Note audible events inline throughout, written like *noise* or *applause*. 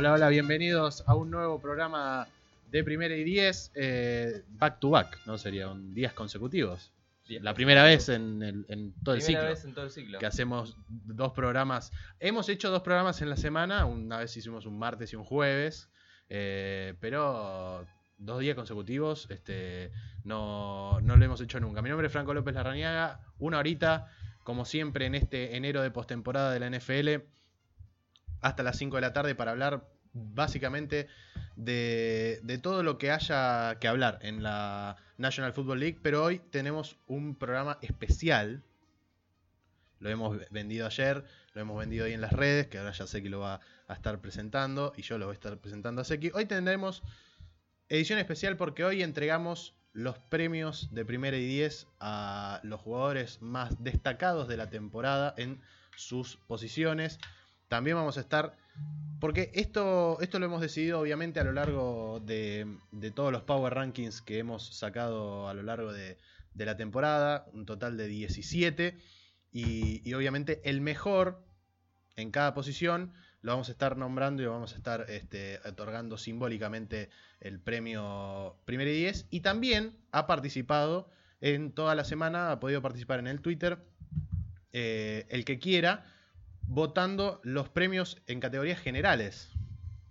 Hola, hola, bienvenidos a un nuevo programa de Primera y Diez, eh, back to back, ¿no? Serían días consecutivos. La primera vez en, el- en todo el Primera ciclo vez en todo el ciclo. que hacemos dos programas. Hemos hecho dos programas en la semana, una vez hicimos un martes y un jueves, eh, pero dos días consecutivos este, no, no lo hemos hecho nunca. Mi nombre es Franco López Larrañaga, una horita, como siempre en este enero de postemporada de la NFL, hasta las 5 de la tarde para hablar básicamente de, todo lo que haya que hablar en la National Football League, pero hoy tenemos un programa especial. Lo hemos vendido ayer, lo hemos vendido hoy en las redes, que ahora ya sé que lo va a estar presentando y yo lo voy a estar presentando a Seki. Hoy tendremos edición especial porque hoy entregamos los premios de primera y 10 a los jugadores más destacados de la temporada en sus posiciones. También vamos a estar porque esto, esto lo hemos decidido obviamente a lo largo de, todos los Power Rankings que hemos sacado a lo largo de, la temporada, un total de 17. Y, y obviamente el mejor en cada posición lo vamos a estar nombrando y lo vamos a estar este, otorgando simbólicamente el premio Primera y 10. Y también ha participado en toda la semana, ha podido participar en el Twitter, eh, el que quiera, votando los premios en categorías generales,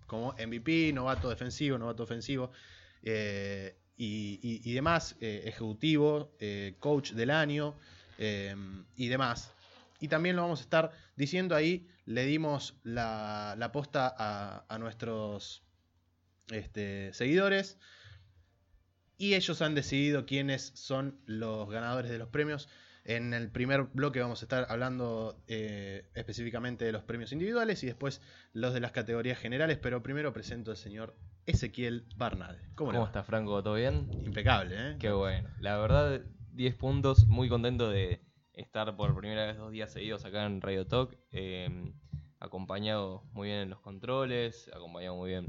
como MVP, novato defensivo, novato ofensivo eh, y, demás, eh, ejecutivo, eh, coach del año y demás. Y también lo vamos a estar diciendo ahí, le dimos la, la posta a, a nuestros este, seguidores y ellos han decidido quiénes son los ganadores de los premios. En el primer bloque vamos a estar hablando eh, específicamente de los premios individuales y después los de las categorías generales, pero primero presento al señor Ezequiel Barnal. ¿Cómo, le ¿Cómo va? está Franco? ¿Todo bien? Impecable, ¿eh? Qué bueno. La verdad, 10 puntos. Muy contento de estar por primera vez dos días seguidos acá en Radio Talk. eh, acompañado muy bien en los controles, acompañado muy bien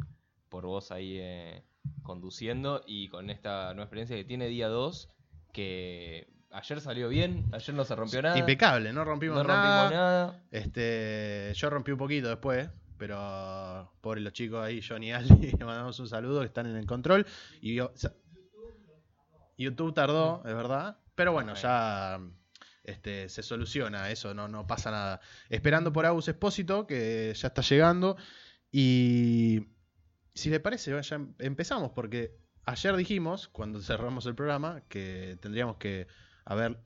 por vos ahí eh, conduciendo y con esta nueva experiencia que tiene día 2, que ayer salió bien, ayer no se rompió nada. Impecable, no rompimos no rompimos nada. Este, yo rompí un poquito después, pero pobre los chicos ahí, Johnny y Ali, *laughs* le mandamos un saludo que están en el control. Y yo- YouTube tardó, es verdad, pero bueno, ya este, se soluciona eso, no, no pasa nada. Esperando por Agus Espósito, que ya está llegando. Y si le parece, ya em- empezamos, porque ayer dijimos, cuando cerramos el programa, que tendríamos que haber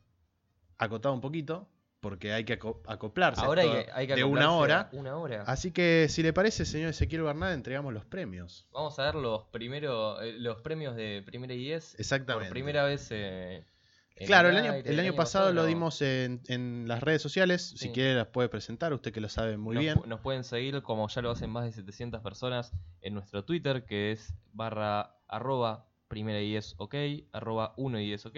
acotado un poquito, porque hay que aco- acoplarse Ahora hay esto que, hay que de una hora. Una hora. Así que, si le parece, señor Ezequiel Bernal, entregamos los premios. Vamos a ver los primeros, eh, los premios de primera y 10. Exactamente. Por primera vez. eh, Claro, el año, el año pasado lo dimos en, en las redes sociales. Si quiere, las puede presentar. Usted que lo sabe muy nos, bien. nos pueden seguir como ya lo hacen más de 700 personas en nuestro Twitter que es barra arroba primera y 10 ok, arroba 1 y 10 ok.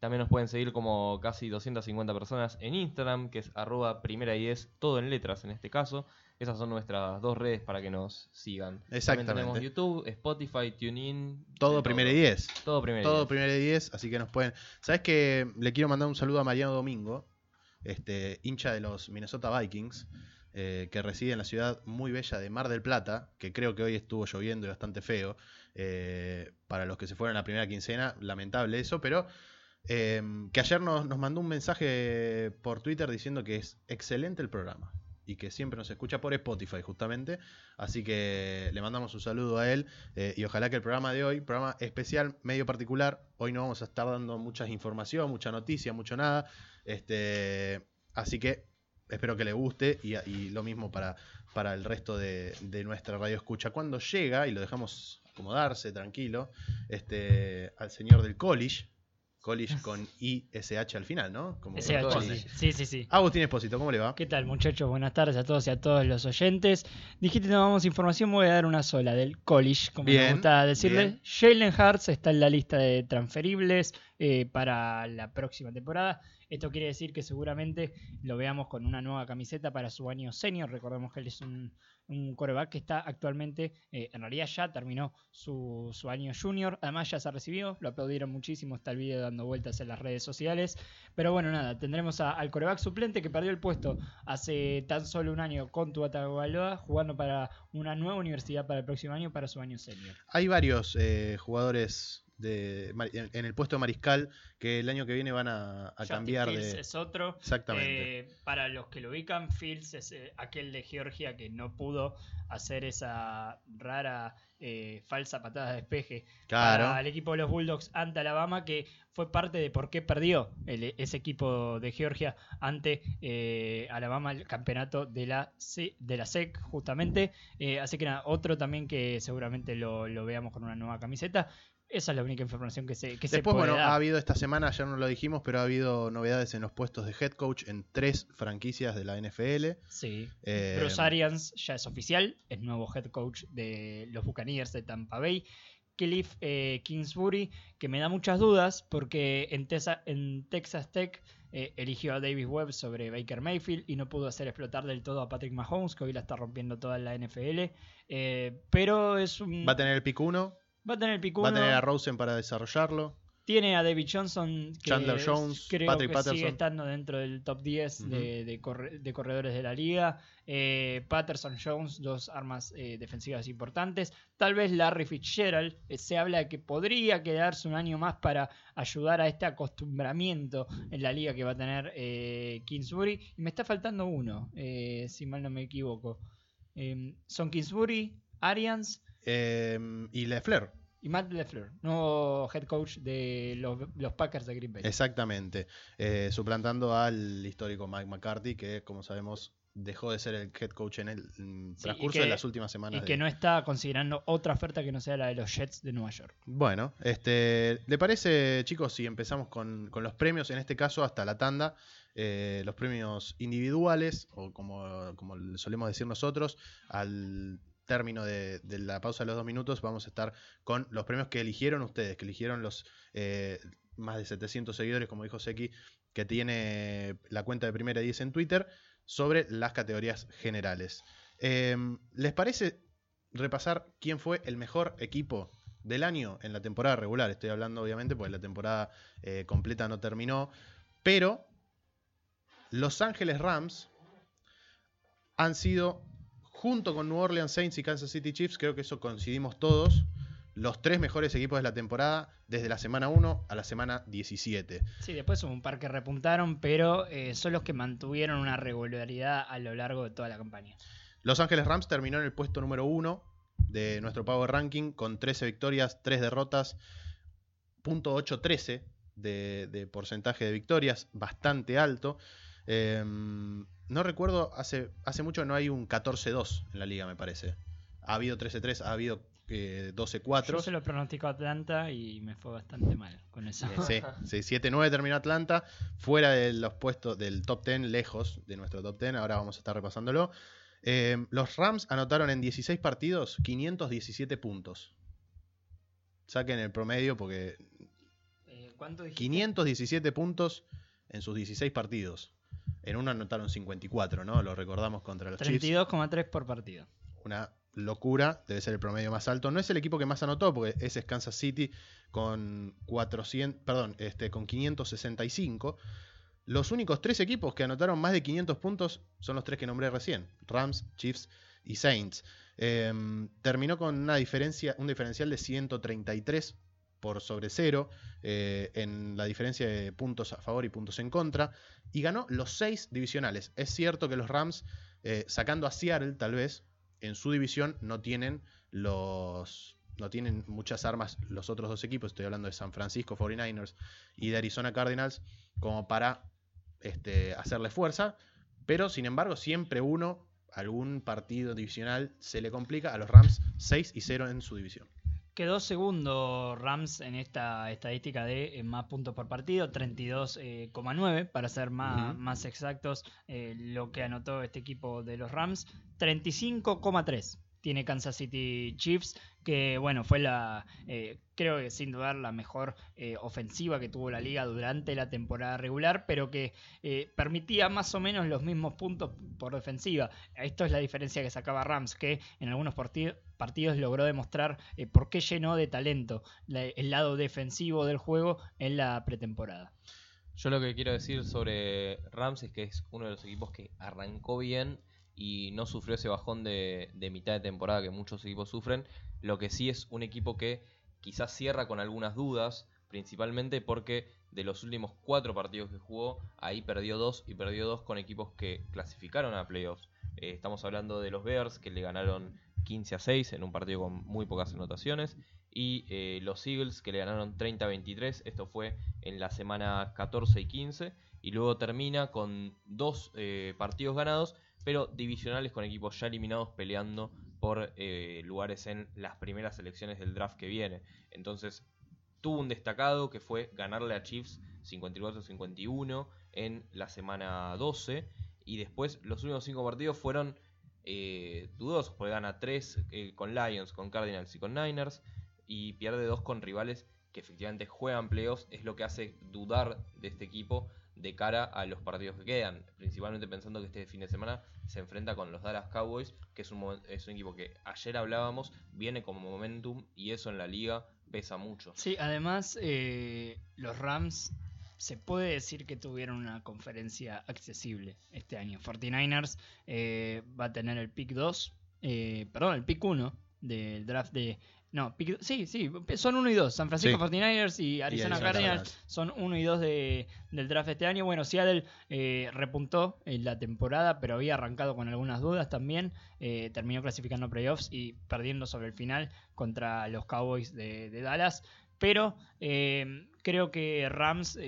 También nos pueden seguir como casi 250 personas en Instagram que es arroba primera y 10, todo en letras en este caso. Esas son nuestras dos redes para que nos sigan. También Exactamente. tenemos YouTube, Spotify, TuneIn. Todo de primero y diez. Todo primera y Todo 10. primero y diez. Así que nos pueden. ¿Sabes que Le quiero mandar un saludo a Mariano Domingo, este hincha de los Minnesota Vikings, eh, que reside en la ciudad muy bella de Mar del Plata, que creo que hoy estuvo lloviendo y bastante feo. eh, para los que se fueron la primera quincena, lamentable eso, pero eh, que ayer nos, nos mandó un mensaje por Twitter diciendo que es excelente el programa y que siempre nos escucha por Spotify justamente. Así que le mandamos un saludo a él eh, y ojalá que el programa de hoy, programa especial, medio particular, hoy no vamos a estar dando mucha información, mucha noticia, mucho nada. Este, así que espero que le guste y, y lo mismo para, para el resto de, de nuestra radio escucha. Cuando llega, y lo dejamos acomodarse tranquilo, este, al señor del college, college *laughs* con ISH al final, ¿no? Como SH, sí. sí, sí. Agustín Espósito, ¿cómo le va? ¿Qué tal muchachos? Buenas tardes a todos y a todos los oyentes. Dijiste no vamos información, voy a dar una sola del college, como Bien, me gusta decirle. Jalen Hurts está en la lista de transferibles eh, para la próxima temporada. Esto quiere decir que seguramente lo veamos con una nueva camiseta para su año senior. Recordemos que él es un coreback que está actualmente, eh, en realidad ya terminó su, su año junior, además ya se recibió, lo aplaudieron muchísimo, está el video dando vueltas en las redes sociales, pero bueno, nada, tendremos al coreback suplente que perdió el puesto hace tan solo un año con Tua Tagovailoa, jugando para una nueva universidad para el próximo año, para su año senior. Hay varios eh, jugadores de, en, en el puesto de mariscal que el año que viene van a, a cambiar Fields de... es otro. Exactamente. Eh, para los que lo ubican, Fields es eh, aquel de Georgia que no pudo hacer esa rara eh, falsa patada de despeje claro. para el equipo de los Bulldogs ante Alabama, que fue parte de por qué perdió el- ese equipo de Georgia ante eh, Alabama el campeonato de la, de la SEC, justamente. Eh, así que nada, otro también que seguramente lo, lo veamos con una nueva camiseta. Esa es la única información que se, que se Después, puede bueno, dar. ha habido esta semana, ya no lo dijimos, pero ha habido novedades en los puestos de head coach en tres franquicias de la NFL. Sí. Eh, Bruce Arians ya es oficial, es nuevo head coach de los Buccaneers de Tampa Bay. Cliff eh, Kingsbury, que me da muchas dudas porque en, Tesa- en Texas Tech eh, eligió a Davis Webb sobre Baker Mayfield y no pudo hacer explotar del todo a Patrick Mahomes, que hoy la está rompiendo toda la NFL. Eh, pero es un. Va a tener el pick 1, va a tener pick va a tener a Rosen para desarrollarlo. Tiene a David Johnson, que Chandler es- Jones, creo Patrick que Patterson. sigue estando dentro del top 10 de, de corre- de corredores de la liga. Eh, Patterson Jones, dos armas eh, defensivas importantes. Tal vez Larry Fitzgerald, eh, se habla de que podría quedarse un año más para ayudar a este acostumbramiento en la liga que va a tener Kingsbury. Y me está faltando uno, si mal no me equivoco. Son Kingsbury, Arians y Lefler, y Matt LeFleur, nuevo head coach de los, los Packers de Green Bay. exactamente. Eh, suplantando al histórico Mike McCarthy, que como sabemos dejó de ser el head coach en el Sí, transcurso que- de las últimas semanas. Y de- que no está considerando otra oferta que no sea la de los Jets de Nueva York. Bueno, este, ¿le parece, chicos, si empezamos con, con los premios, en este caso hasta la tanda, eh, los premios individuales, o como, como le solemos decir nosotros, al término de, la pausa de los dos minutos vamos a estar con los premios que eligieron ustedes, que eligieron los eh, más de 700 seguidores, como dijo Seki, que tiene la cuenta de Primera 10 en Twitter, sobre las categorías generales. Eh, ¿Les parece repasar quién fue el mejor equipo del año en la temporada regular? Estoy hablando obviamente porque la temporada eh, completa no terminó, pero Los Ángeles Rams han sido, junto con New Orleans Saints y Kansas City Chiefs, creo que eso coincidimos todos, los tres mejores equipos de la temporada desde la semana 1 a la semana 17. Sí, después hubo un par que repuntaron, pero eh, son los que mantuvieron una regularidad a lo largo de toda la campaña. Los Ángeles Rams terminó en el puesto número 1 de nuestro Power Ranking con 13 victorias, 3 derrotas, .813 de, de porcentaje de victorias, bastante alto. Eh, no recuerdo, hace, hace mucho no hay un 14-2 en la liga, me parece. Ha habido 13-3, ha habido eh, Yo 12-4. se lo pronostico a Atlanta y me fue bastante mal con eso. Eh, sí, sí, 7-9 terminó Atlanta, fuera de los puestos del top 10, lejos de nuestro top 10, ahora vamos a estar repasándolo. Eh, los Rams anotaron en 16 partidos 517 puntos. Saquen el promedio porque Eh, ¿Cuánto dijiste? 517 puntos en sus 16 partidos. En uno anotaron 54, ¿no? Lo recordamos contra los Chiefs. 32,3 por partido. Una locura, debe ser el promedio más alto. No es el equipo que más anotó, porque ese es Kansas City con 400, perdón, este, con 565. Los únicos tres equipos que anotaron más de 500 puntos son los tres que nombré recién: Rams, Chiefs y Saints. Em, terminó con una diferencia, un diferencial de 133 por sobre cero eh, en la diferencia de puntos a favor y puntos en contra y ganó los seis divisionales. Es cierto que los Rams, eh, sacando a Seattle tal vez, en su división no tienen los no tienen muchas armas los otros dos equipos, estoy hablando de San Francisco 49ers y de Arizona Cardinals, como para este, hacerle fuerza, pero sin embargo siempre uno, algún partido divisional se le complica a los Rams 6 y 0 en su división. Quedó segundo Rams en esta estadística de eh, más puntos por partido, 32,9 para ser más, Ujú. más exactos eh, lo que anotó este equipo de los Rams, 35,3 tiene Kansas City Chiefs, que bueno, fue la, eh, creo que sin dudar la mejor eh, ofensiva que tuvo la liga durante la temporada regular, pero que eh, permitía más o menos los mismos puntos por defensiva. Esto es la diferencia que sacaba Rams, que en algunos partidos logró demostrar por qué llenó de talento el lado defensivo del juego en la pretemporada. Yo lo que quiero decir sobre Rams es que es uno de los equipos que arrancó bien y no sufrió ese bajón de, mitad de temporada que muchos equipos sufren. Lo que sí es un equipo que quizás cierra con algunas dudas, principalmente porque de los últimos cuatro partidos que jugó, ahí perdió dos y perdió dos con equipos que clasificaron a playoffs. Eh, estamos hablando de los Bears que le ganaron 15 a 6 en un partido con muy pocas anotaciones y eh, los Eagles que le ganaron 30 a 23. Esto fue en la semana 14 y 15 y luego termina con dos eh, partidos ganados pero divisionales con equipos ya eliminados peleando por eh, lugares en las primeras selecciones del draft que viene. Entonces, tuvo un destacado que fue ganarle a Chiefs 54-51 en la semana 12. Y después los últimos cinco partidos fueron eh, dudosos, porque gana 3 eh, con Lions, con Cardinals y con Niners. Y pierde 2 con rivales que efectivamente juegan playoffs. Es lo que hace dudar de este equipo de cara a los partidos que quedan, principalmente pensando que este fin de semana se enfrenta con los Dallas Cowboys, que es un, equipo que ayer hablábamos, viene como momentum y eso en la liga pesa mucho. Sí, además eh, los Rams se puede decir que tuvieron una conferencia accesible este año. 49ers eh, va a tener el pick 2, eh, perdón, el pick 1 del draft de no, sí, sí, son 1 y 2. San Francisco 49ers y Arizona, Cardinals son 1 y 2 de, del draft este año. Bueno, Seattle eh, repuntó en la temporada, pero había arrancado con algunas dudas también. Eh, terminó clasificando playoffs y perdiendo sobre el final contra los Cowboys de, Dallas. Pero eh, creo que Rams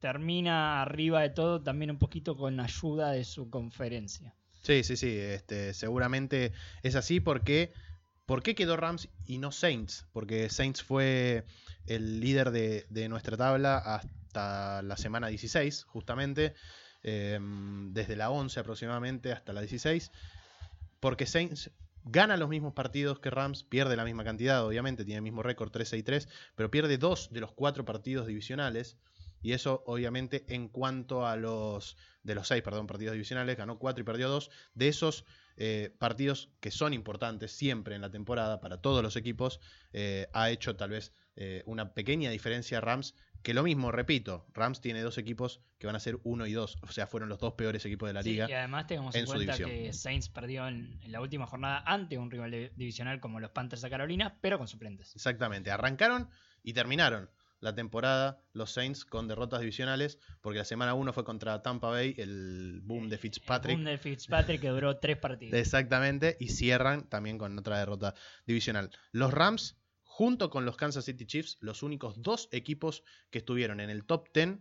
termina arriba de todo también un poquito con ayuda de su conferencia. Sí, sí, sí. Este, seguramente es así porque ¿Por qué quedó Rams y no Saints? Porque Saints fue el líder de, nuestra tabla hasta la semana 16, justamente, em, desde la 11 aproximadamente hasta la 16. Porque Saints gana los mismos partidos que Rams, pierde la misma cantidad, obviamente, tiene el mismo récord 13 y 3, pero pierde dos de los cuatro partidos divisionales. Y eso, obviamente, en cuanto a los de los seis, perdón, partidos divisionales, ganó cuatro y perdió dos. De esos eh, partidos que son importantes siempre en la temporada para todos los equipos, eh, ha hecho tal vez eh, una pequeña diferencia Rams, que lo mismo, repito, Rams tiene dos equipos que van a ser uno y dos, o sea, fueron los dos peores equipos de la liga. Y además tengamos en, cuenta que Saints perdió en, la última jornada ante un rival divisional como los Panthers de Carolina, pero con suplentes. Exactamente, arrancaron y terminaron la temporada los Saints con derrotas divisionales, porque la semana 1 fue contra Tampa Bay, el boom de Fitzpatrick. El boom de Fitzpatrick que duró tres partidos. *laughs* Exactamente, y cierran también con otra derrota divisional. Los Rams, junto con los Kansas City Chiefs, los únicos dos equipos que estuvieron en el top 10,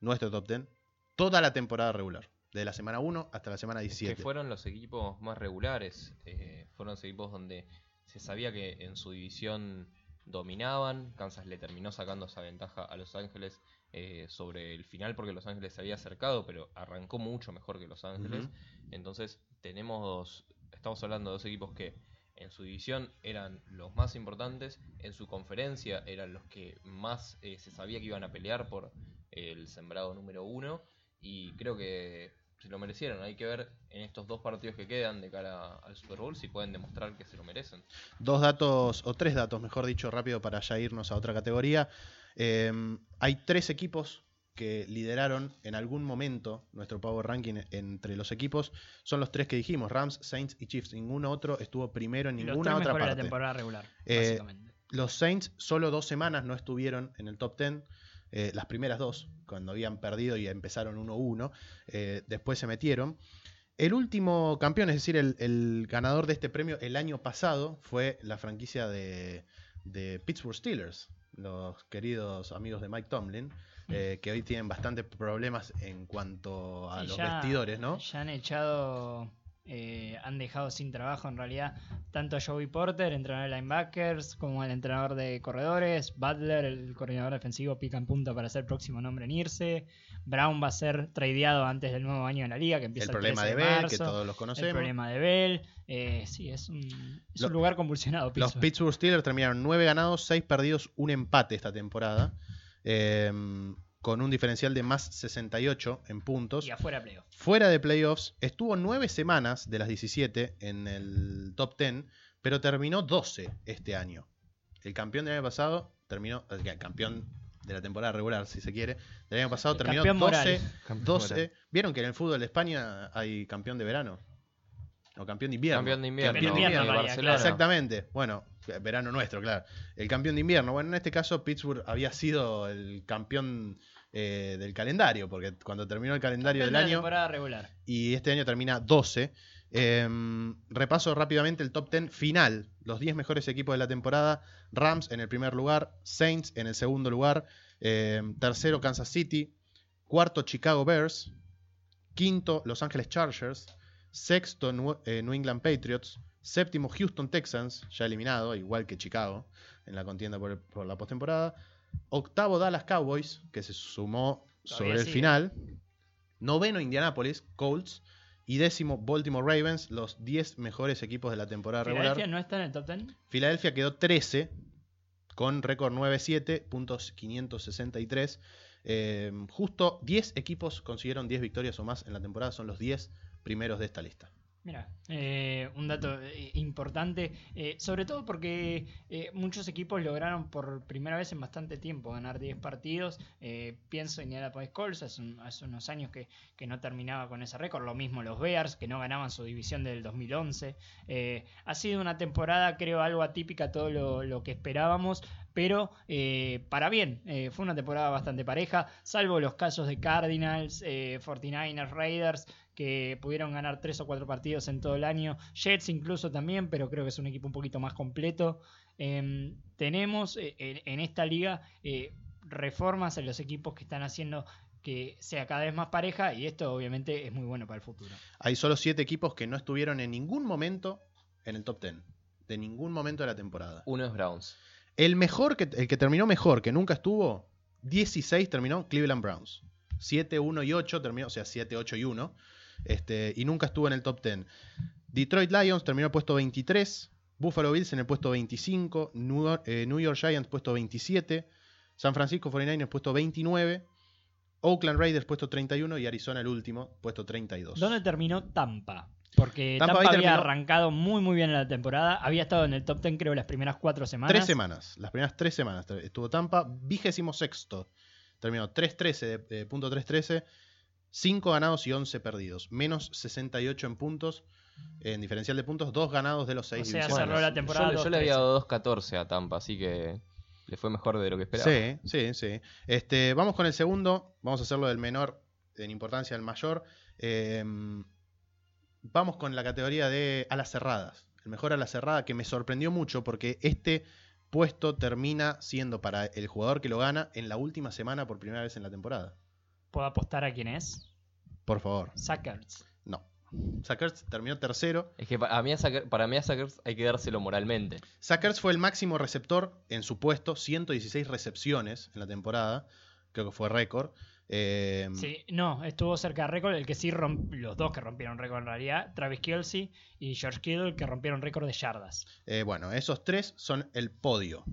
nuestro top 10, toda la temporada regular. De la semana 1 hasta la semana 17. Que fueron los equipos más regulares. Eh, fueron los equipos donde se sabía que en su división dominaban. Kansas le terminó sacando esa ventaja a Los Ángeles eh, sobre el final porque Los Ángeles se había acercado, pero arrancó mucho mejor que Los Ángeles. Entonces tenemos, estamos hablando de dos equipos que en su división eran los más importantes, en su conferencia eran los que más eh, se sabía que iban a pelear por el sembrado número uno y creo que se lo merecieron. Hay que ver en estos dos partidos que quedan de cara al Super Bowl si pueden demostrar que se lo merecen. Dos datos, o tres datos, mejor dicho, rápido para ya irnos a otra categoría. Em, hay tres equipos que lideraron en algún momento nuestro Power Ranking entre los equipos. Son los tres que dijimos, Rams, Saints y Chiefs. Ninguno otro estuvo primero en ninguna otra parte. la temporada regular, eh, los Saints solo dos semanas no estuvieron en el top ten. Eh, las primeras dos, cuando habían perdido y empezaron 1-1, eh, después se metieron. El último campeón, es decir, el, ganador de este premio el año pasado fue la franquicia de, Pittsburgh Steelers, los queridos amigos de Mike Tomlin, eh, que hoy tienen bastantes problemas en cuanto a los vestidores, ¿no? Ya han echado eh, han dejado sin trabajo en realidad tanto a Joey Porter, entrenador de linebackers, como al entrenador de corredores, Butler, el coordinador defensivo, pica en punta para ser próximo nombre en irse, Brown va a ser tradeado antes del nuevo año en la liga que empieza El el, problema 13 de de Bell, marzo, que todos los el conocemos. problema de Bell, eh, sí, es un, es un lugar convulsionado. Los Pittsburgh. Pittsburgh Steelers terminaron 9 ganados, 6 perdidos, un empate esta temporada. eh, con un diferencial de más 68 en puntos. y afuera playoff. Fuera de playoffs, estuvo 9 semanas de las 17 en el top 10, pero terminó 12 este año. El campeón del año pasado terminó, el campeón de la temporada regular, si se quiere, del año pasado El terminó campeón 12, moral. Campeón 12. moral. ¿Vieron que en el fútbol de España hay campeón de verano? O campeón de invierno. Campeón de invierno. Campeón de invierno, en realidad, Barcelona. Exactamente. Bueno, verano nuestro, claro. El campeón de invierno. Bueno, en este caso Pittsburgh había sido el campeón eh, del calendario, porque cuando terminó el calendario Campeón del año temporada regular. y este año termina 12. eh, repaso rápidamente el top 10 final. Los 10 mejores equipos de la temporada. Rams en el primer lugar, Saints en el segundo lugar, eh, tercero Kansas City, cuarto Chicago Bears, quinto Los Ángeles Chargers, sexto eh, New England Patriots, séptimo Houston Texans, ya eliminado, igual que Chicago en la contienda por, el- por la postemporada, octavo Dallas Cowboys, que se sumó sobre el sigue. final, noveno Indianapolis Colts y décimo Baltimore Ravens, los 10 mejores equipos de la temporada regular. Filadelfia no está en el top 10. Filadelfia quedó 13 con récord 9-7, puntos 563. Eh, justo 10 equipos consiguieron 10 victorias o más en la temporada, son los 10 primeros de esta lista. Mira, eh, un dato eh, importante, eh, sobre todo porque eh, muchos equipos lograron por primera vez en bastante tiempo ganar 10 partidos. Eh, pienso en Indianapolis Colts, hace, un- hace unos años que, que no terminaba con ese récord. Lo mismo los Bears, que no ganaban su división del 2011. Eh, ha sido una temporada, creo, algo atípica todo lo, lo que esperábamos, pero eh, para bien. Eh, fue una temporada bastante pareja, salvo los casos de Cardinals, eh, 49ers, Raiders que pudieron ganar tres o cuatro partidos en todo el año. Jets incluso también, pero creo que es un equipo un poquito más completo. Eh, tenemos eh, en, en esta liga eh, reformas en los equipos que están haciendo que sea cada vez más pareja y esto obviamente es muy bueno para el futuro. Hay solo 7 equipos que no estuvieron en ningún momento en el top 10, de ningún momento de la temporada. Uno es Browns. El mejor que el que terminó mejor, que nunca estuvo, 16 terminó Cleveland Browns. 7, 1 y 8 terminó, o sea, 7, 8 y 1. Este, y nunca estuvo en el top 10. Detroit Lions terminó puesto 23. Buffalo Bills en el puesto 25. New, eh, New York Giants puesto 27. San Francisco 49ers puesto 29. Oakland Raiders puesto 31 y Arizona el último, puesto 32. ¿Dónde terminó Tampa? Porque Tampa Tampa, había terminó- arrancado muy muy bien en la temporada. Había estado en el top 10 creo las primeras cuatro semanas. Tres semanas, las primeras tres semanas estuvo Tampa, vigésimo sexto. Terminó 3-13 de, de punto 3-13, 5 ganados y 11 perdidos. Menos 68 en puntos, en diferencial de puntos, 2 ganados de los 6 O sea, cerró la temporada yo, yo le había 2-13. dado 2-14 a Tampa, así que le fue mejor de lo que esperaba. Sí, sí, sí. Este, vamos con el segundo, vamos a hacerlo del menor en importancia al mayor. Eh, vamos con la categoría de alas cerradas. El mejor ala cerrada que me sorprendió mucho porque este puesto termina siendo para el jugador que lo gana en la última semana por primera vez en la temporada. ¿Puedo apostar a quién es? Por favor. Sackers. No. Sackers terminó tercero. Es que para mí, a Sacker- para mí a Sackers hay que dárselo moralmente. Sackers fue el máximo receptor en su puesto, 116 recepciones en la temporada. Creo que fue récord. Eh, Sí, no, estuvo cerca de récord. El que sí romp- los dos que rompieron récord en realidad, Travis Kelsey y George Kittle, que rompieron récord de yardas. eh, bueno, esos tres son el podio.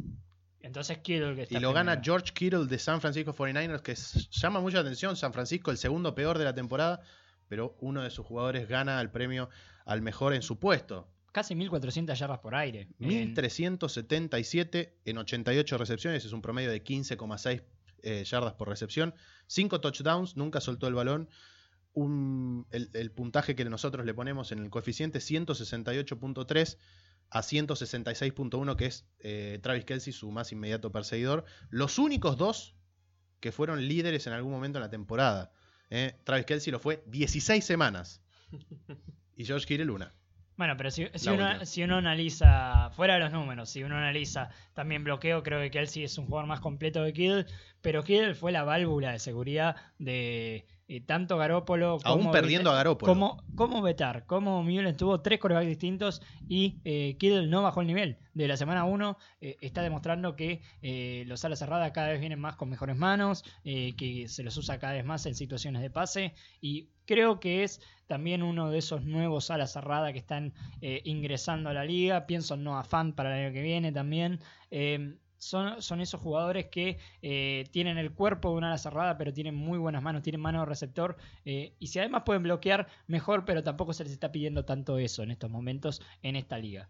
Entonces Kittle que está Y lo gana. George Kittle de San Francisco 49ers, que llama mucha atención. San Francisco, el segundo peor de la temporada, pero uno de sus jugadores gana el premio al mejor en su puesto. Casi 1400 yardas por aire. En- 1377 en 88 recepciones, es un promedio de 15,6 eh, yardas por recepción. 5 touchdowns, nunca soltó el balón. Un- el, el puntaje que nosotros le ponemos en el coeficiente 168.3 a 166.1, que es eh, Travis Kelsey, su más inmediato perseguidor. Los únicos dos que fueron líderes en algún momento en la temporada. ¿eh? Travis Kelsey lo fue 16 semanas. *laughs* Y George Kittle una. Bueno, pero si, si uno, si uno analiza, fuera de los números, si uno analiza también bloqueo, creo que Kelsey es un jugador más completo que Kittle, pero Kittle fue la válvula de seguridad de, eh, tanto Garópolo Aún como perdiendo a Garópolo. Como, como Betar, como tuvo tres corebacks distintos y eh, Kittle no bajó el nivel. De la semana 1 está demostrando que eh, los alas cerradas cada vez vienen más con mejores manos, eh, que se los usa cada vez más en situaciones de pase y creo que es también uno de esos nuevos alas cerradas que están eh, ingresando a la liga. Pienso en Noah Fant para el año que viene también. Son, esos jugadores que eh, tienen el cuerpo de una ala cerrada, pero tienen muy buenas manos, tienen mano de receptor. eh, y si además pueden bloquear, mejor, pero tampoco se les está pidiendo tanto eso en estos momentos en esta liga.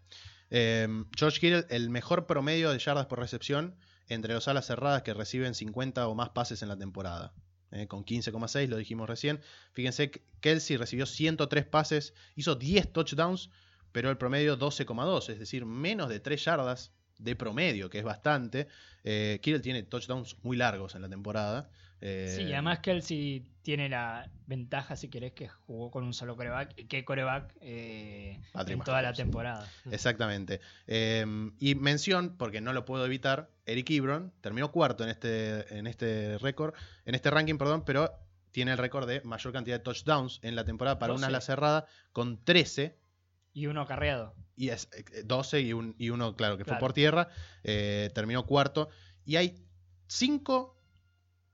Eh, George Kittle, el mejor promedio de yardas por recepción entre los alas cerradas que reciben 50 o más pases en la temporada. Eh, con 15,6, lo dijimos recién. Fíjense que Kelsey recibió 103 pases, hizo 10 touchdowns, pero el promedio 12,2, es decir, menos de 3 yardas de promedio, que es bastante. Eh, Kittle tiene touchdowns muy largos en la temporada. Eh, Sí, además Kelsey tiene la ventaja, si querés, que jugó con un solo coreback, que coreback eh, en toda la temporada. *laughs* Exactamente. Eh, y mención, porque no lo puedo evitar, Eric Ebron terminó cuarto en este, en este récord, en este ranking, perdón, pero tiene el récord de mayor cantidad de touchdowns en la temporada para una 12. ala cerrada con 13 Y uno carreado. y es eh, 12 y, un- y uno, claro, que fue por tierra, eh, terminó cuarto. Y hay cinco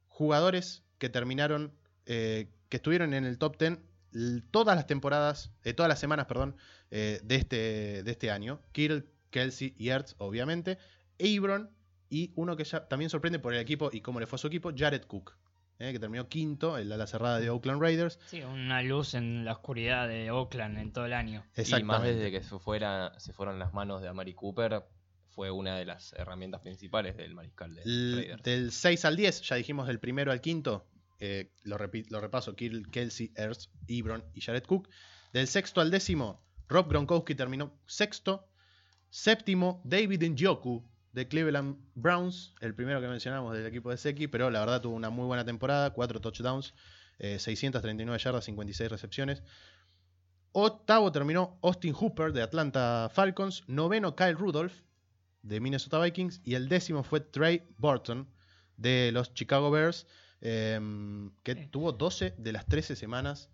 jugadores que terminaron, eh, que estuvieron en el top 10 l- todas las temporadas, eh, todas las semanas, perdón, eh, de, este, de este año. Kittle, Kelsey y Ertz, obviamente. Abron y uno que ya también sorprende por el equipo y cómo le fue a su equipo, Jared Cook, eh, que terminó quinto, el ala cerrada de Oakland Raiders. Sí, una luz en la oscuridad de Oakland en todo el año. Y más desde que se, fuera, se fueron las manos de Amari Cooper, fue una de las herramientas principales del mariscal de Raiders. del 6 al 10, ya dijimos del primero al quinto, eh, lo, lo repaso, Kittle, Kelsey, Ertz, Ebron y Jared Cook. Del sexto al décimo, Rob Gronkowski terminó sexto. Séptimo, David Njoku de Cleveland Browns, el primero que mencionamos del equipo de Seki, pero la verdad tuvo una muy buena temporada, cuatro touchdowns, eh, 639 yardas, 56 recepciones. Octavo terminó Austin Hooper de Atlanta Falcons. Noveno Kyle Rudolph de Minnesota Vikings. Y el décimo fue Trey Burton de los Chicago Bears, em, que tuvo 12 de las 13 semanas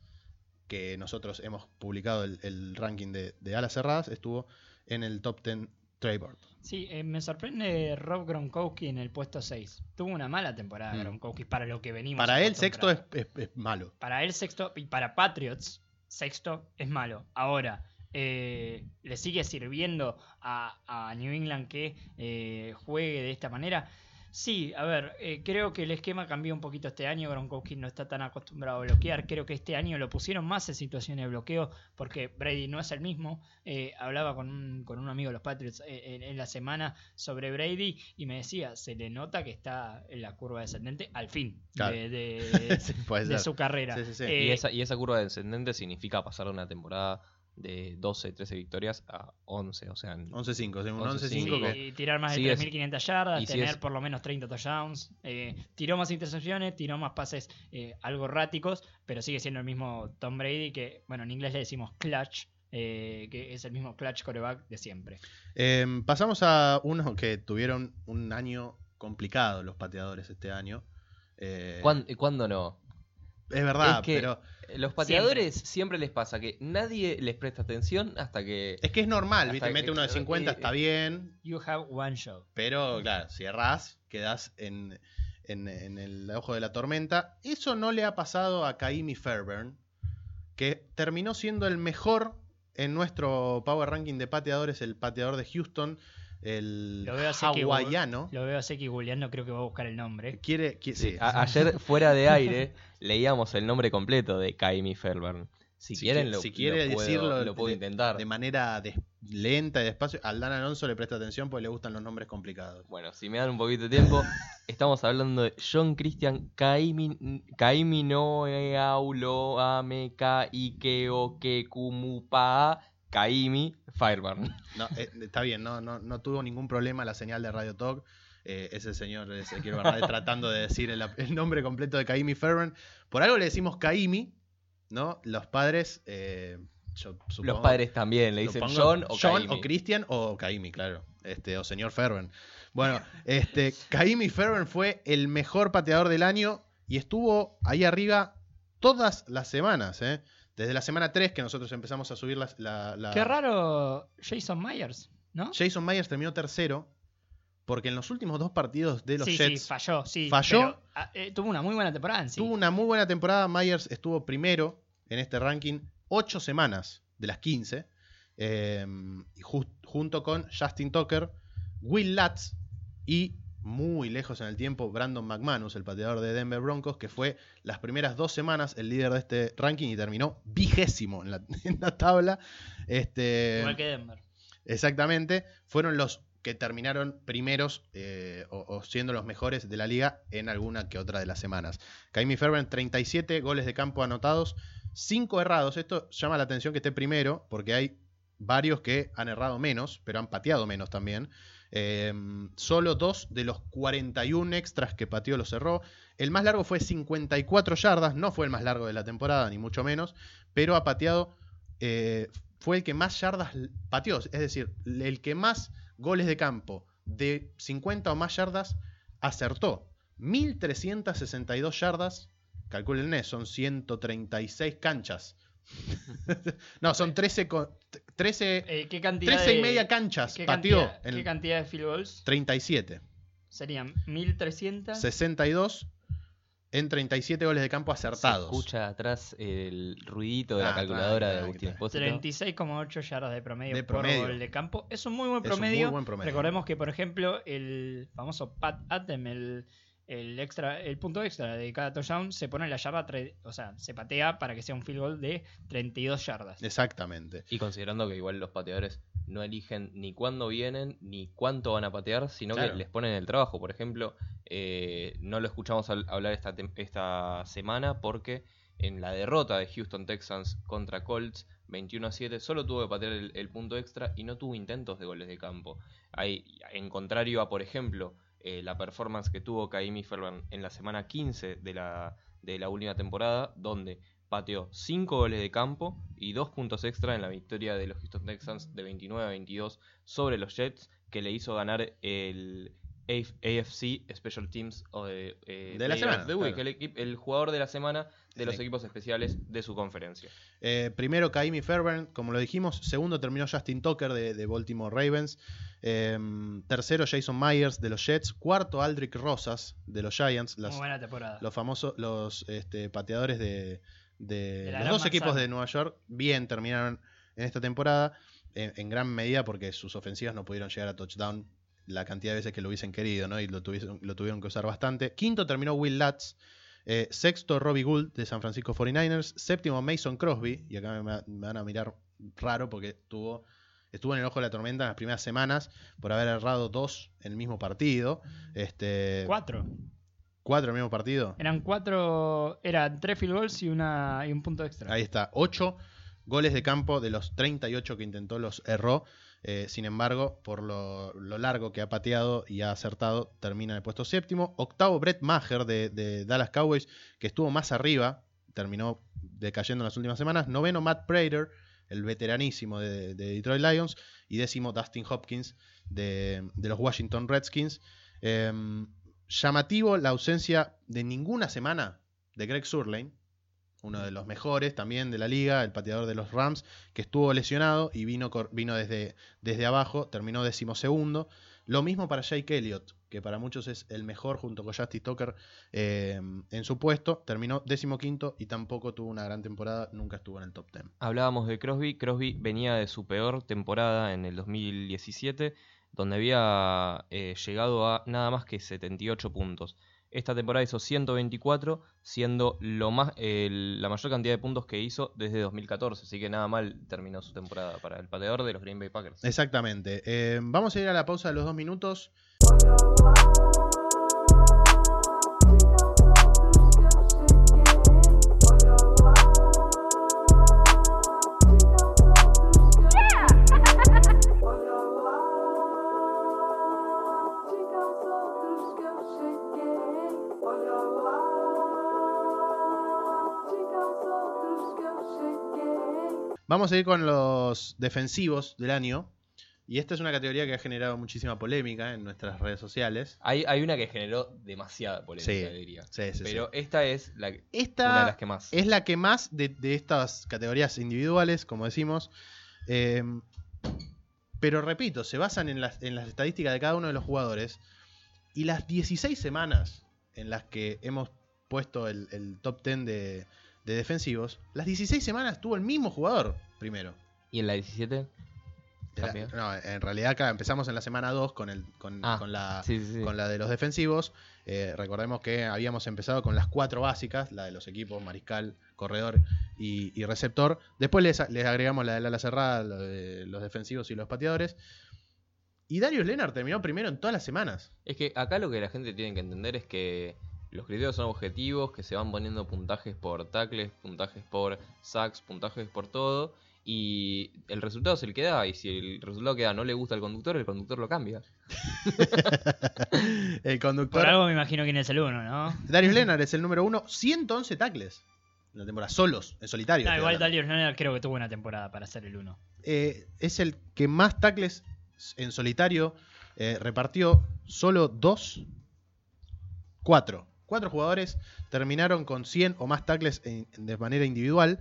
que nosotros hemos publicado el, el ranking de, de alas cerradas. Estuvo en el top 10 Trey Burton. Sí, eh, me sorprende Rob Gronkowski en el puesto 6. Tuvo una mala temporada Mm. Gronkowski para lo que venimos. Para él, sexto es- es malo. Para él, sexto. Y para Patriots, sexto es malo. Ahora, eh, ¿le sigue sirviendo a, a New England que eh, juegue de esta manera? Sí, a ver, eh, creo que el esquema cambió un poquito este año. Gronkowski no está tan acostumbrado a bloquear. Creo que este año lo pusieron más en situaciones de bloqueo porque Brady no es el mismo. Eh, hablaba con un, con un amigo de los Patriots eh, en, en la semana sobre Brady y me decía, se le nota que está en la curva descendente al fin Claro. de, de- *laughs* Sí, su carrera. Sí, sí, sí. Eh, y, esa, y esa curva descendente significa pasar una temporada de 12, 13 victorias a 11. O sea, en- 11-5, sí, un 11-5 Sí, 11-5 que... y tirar más de Sigue- 3.500 yardas, tener sigue- por lo menos 30 touchdowns. eh, tiró más intercepciones, tiró más pases eh, algo erráticos, pero sigue siendo el mismo Tom Brady que, bueno, en inglés le decimos clutch, eh, que es el mismo clutch coreback de siempre. Em, pasamos a unos que tuvieron un año complicado los pateadores este año. Eh, ¿cuán- ¿Cuándo no? Es verdad, es que- pero Los pateadores siempre. les pasa que nadie les presta atención hasta que... es que es normal, ¿viste? que- Mete uno de 50, eh, está bien, You have one show. pero claro, si errás, quedás en, en- en el ojo de la tormenta. Eso no le ha pasado a Kaimi Fairburn, que terminó siendo el mejor en nuestro Power Ranking de pateadores, el pateador de Houston, el Lo veo que- hawaiano. Lo veo así que googleando, creo que va a buscar el nombre. Quiere, qui- sí, A- ayer, fuera de aire, *laughs* leíamos el nombre completo de Kaimi Fairburn. Si, Si quieren, qui- lo, si quiere lo puedo, decirlo lo puedo de- intentar. de manera des- lenta y despacio. Al Dan Alonso le presta atención porque le gustan los nombres complicados. Bueno, si me dan un poquito de tiempo, *laughs* estamos hablando de John Christian Kaimi, Kaimi no e aulo ame ka ike o ke kumupa Kaimi Fireburn. No, eh, está bien, no, no, no tuvo ningún problema la señal de Radio Talk. Eh, ese señor Bernal *laughs* tratando de decir el, el nombre completo de Kaimi Ferren. Por algo le decimos Kaimi, ¿no? Los padres, eh, yo supongo- Los padres también le dicen John o Kaimi. o Christian o Kaimi, claro. Este, o señor Ferren. Bueno, *laughs* este, Kaimi Ferren fue el mejor pateador del año y estuvo ahí arriba todas las semanas, ¿eh? Desde la semana 3 que nosotros empezamos a subir la, la- Qué raro Jason Myers, ¿no? Jason Myers terminó tercero porque en los últimos dos partidos de los sí, Jets sí, falló, sí. falló. pero, ah, eh, tuvo una muy buena temporada en sí. tuvo una muy buena temporada. Myers estuvo primero en este ranking ocho semanas de las 15, eh, junto con Justin Tucker, Will Lutz y muy lejos en el tiempo Brandon McManus, el pateador de Denver Broncos, que fue las primeras dos semanas el líder de este ranking y terminó vigésimo en la, *laughs* en la tabla. Este, Igual que Denver. Exactamente, fueron los que terminaron primeros eh, o, o siendo los mejores de la liga en alguna que otra de las semanas. Kaimi Ferber, 37 goles de campo anotados, 5 errados. Esto llama la atención que esté primero, porque hay varios que han errado menos, pero han pateado menos también. Eh, solo dos de los 41 extras que pateó los cerró. El más largo fue 54 yardas, no fue el más largo de la temporada, ni mucho menos, pero ha pateado eh, fue el que más yardas pateó, es decir, el que más goles de campo de 50 o más yardas acertó. 1362 yardas, calcúlenme, son 136 canchas. *laughs* no, son 13, co- 13, Eh, ¿Qué cantidad 13 y media canchas ¿Qué pateó cantidad, en ¿Qué cantidad de field goals? 37. Serían 1300. 62 en 37 goles de campo Se acertados. escucha atrás el ruidito de Ah, la calculadora claro, de Agustín. Espósito. 36,8 yardas de promedio, De por promedio. gol de campo. Es un muy buen Es un muy promedio. buen promedio. Recordemos que, por ejemplo, el famoso Pat Atem, el, el extra, el punto extra de cada touchdown, se pone en la yarda, tre- o sea, se patea para que sea un field goal de 32 yardas. Exactamente. Y considerando que igual los pateadores no eligen ni cuándo vienen ni cuánto van a patear, sino Claro. que les ponen el trabajo. Por ejemplo, eh, no lo escuchamos al- hablar esta, esta semana porque en la derrota de Houston Texans contra Colts 21 a 7 solo tuvo que patear el, el punto extra y no tuvo intentos de goles de campo. Hay, en contrario a, por ejemplo, eh, la performance que tuvo Kaimi Ferban en la semana 15 de la, de la última temporada, donde pateó 5 goles de campo y 2 puntos extra en la victoria de los Houston Texans de 29 a 22 sobre los Jets, que le hizo ganar el AF- AFC Special Teams o de, eh, De la of semana, the Week, claro. el, equi- el jugador de la semana de los Sí. equipos especiales de su conferencia. Eh, primero Kaimi Fairbairn, como lo dijimos. Segundo terminó Justin Tucker de, de Baltimore Ravens. Eh, tercero Jason Myers de los Jets. Cuarto Aldrich Rosas de los Giants. Las- Muy buena temporada. los famosos, los este, pateadores de, de De la los dos equipos de Nueva York. Bien terminaron en esta temporada. En, en gran medida porque sus ofensivas no pudieron llegar a touchdown la cantidad de veces que lo hubiesen querido, ¿no? Y lo, tuviesen- lo tuvieron que usar bastante. Quinto terminó Will Lutz. Eh, sexto, Robbie Gould de San Francisco 49ers. Séptimo, Mason Crosby. Y acá me, me van a mirar raro porque estuvo, estuvo en el ojo de la tormenta en las primeras semanas por haber errado dos en el mismo partido. Este, Cuatro. cuatro en el mismo partido. Eran cuatro. Eran tres field goals y, una, y un punto extra. Ahí está. Ocho goles de campo de los 38 que intentó los erró. Eh, sin embargo, por lo, largo que ha pateado y ha acertado, termina en puesto séptimo. Octavo, Brett Maher de, Dallas Cowboys, que estuvo más arriba, terminó decayendo en las últimas semanas. Noveno, Matt Prater, el veteranísimo de, de Detroit Lions. Y décimo, Dustin Hopkins de, de los Washington Redskins. Em, llamativo la ausencia de ninguna semana de Greg Surlane, uno de los mejores también de la liga, el pateador de los Rams, que estuvo lesionado y vino, vino desde, desde abajo, terminó decimosegundo. Lo mismo para Jake Elliott, que para muchos es el mejor junto con Justin Tucker eh, en su puesto, terminó decimoquinto y tampoco tuvo una gran temporada, nunca estuvo en el top 10. Hablábamos de Crosby. Crosby venía de su peor temporada en el 2017, donde había eh, llegado a nada más que 78 puntos. Esta temporada hizo 124, siendo lo más, la mayor cantidad de puntos que hizo desde 2014. Así que nada mal terminó su temporada para el pateador de los Green Bay Packers. Exactamente. Eh, vamos a ir a la pausa de los dos minutos. Vamos a ir con los defensivos del año. Y esta es una categoría que ha generado muchísima polémica en nuestras redes sociales. Hay, hay una que generó demasiada polémica, Sí, diría. Sí, sí, sí. Pero esta es la, una de Esta las que más. es la que más de, de estas categorías individuales, como decimos. eh, pero repito, se basan en las, en las estadísticas de cada uno de los jugadores. Y las 16 semanas en las que hemos puesto el, el top 10 de, de defensivos, las 16 semanas tuvo el mismo jugador primero. ¿Y en la 17? De la- no, en realidad acá empezamos en la semana 2 con, el, con, Ah, con la, Sí, sí, sí. con la de los defensivos. Eh, recordemos que habíamos empezado con las cuatro básicas, la de los equipos, mariscal, corredor y, y receptor. Después les, les agregamos la del ala cerrada, la de los defensivos y los pateadores. Y Darius Leonard terminó primero en todas las semanas. Es que acá lo que la gente tiene que entender es que los criterios son objetivos, que se van poniendo puntajes por tackles, puntajes por sacks, puntajes por todo. Y el resultado es el que da. Y si el resultado que da no le gusta al conductor, el conductor lo cambia. *laughs* el Por conductor. algo me imagino quién es el uno, ¿no? Darius Leonard es el número uno, 111 tackles en la temporada, solos, en solitario. No, estoy igual. Darius Leonard creo que tuvo una temporada para ser el uno. eh, es el que más tackles en solitario eh, repartió solo dos, cuatro. Cuatro jugadores terminaron con 100 o más tackles en- de manera individual.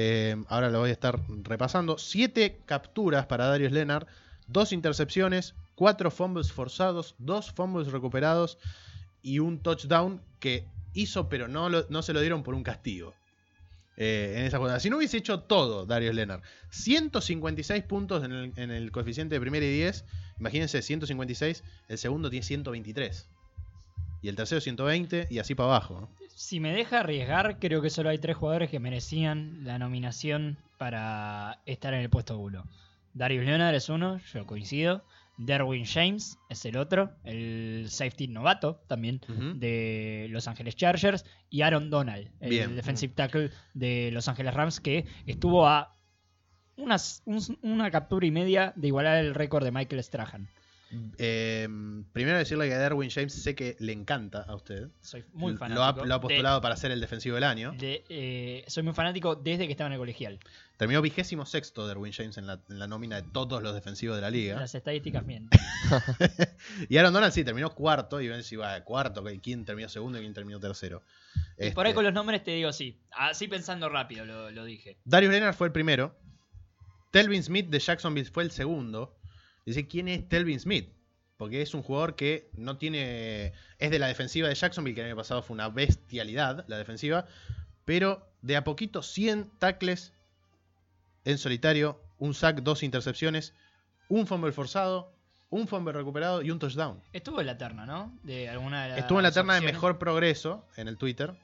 Eh, ahora lo voy a estar repasando. Siete capturas para Darius Leonard, dos intercepciones, cuatro fumbles forzados, dos fumbles recuperados y un touchdown que hizo, pero no, se lo dieron por un castigo. Eh, en esa jugada. Si no hubiese hecho todo Darius Leonard, 156 puntos en el, en el coeficiente de primera y 10. Imagínense, 156. El segundo tiene 123. Y el tercero 120 y así para abajo. ¿no? Si me deja arriesgar, creo que solo hay tres jugadores que merecían la nominación para estar en el puesto 1. Darius Leonard es uno, yo coincido. Derwin James es el otro, el safety novato también de Los Ángeles Chargers. Y Aaron Donald, el Bien. defensive tackle de Los Ángeles Rams, que estuvo a unas, un- una captura y media de igualar el récord de Michael Strahan. Eh, primero decirle que a Derwin James sé que le encanta a usted. Soy muy Lo fanático. ha, lo ha de- postulado para ser el defensivo del año. de, eh, soy muy fanático desde que estaba en el colegial. Terminó vigésimo sexto Derwin James en la, en la nómina de todos los defensivos de la liga. Las estadísticas mienten. *laughs* Y Aaron Donald sí, terminó cuarto. Y ven si va cuarto, quién terminó segundo y quién terminó tercero. Por ahí Este, con los nombres te digo sí. Así pensando rápido lo, lo dije. Darius Leonard fue el primero. Telvin Smith de Jacksonville fue el segundo. Dice, ¿quién es Telvin Smith? Porque es un jugador que no tiene... Es de la defensiva de Jacksonville, que el año pasado fue una bestialidad, la defensiva. Pero de a poquito 100 tackles en solitario, un sack, dos intercepciones, un fumble forzado, un fumble recuperado y un touchdown. Estuvo en la terna, ¿no? De alguna de las Estuvo en la terna de mejor progreso en el Twitter.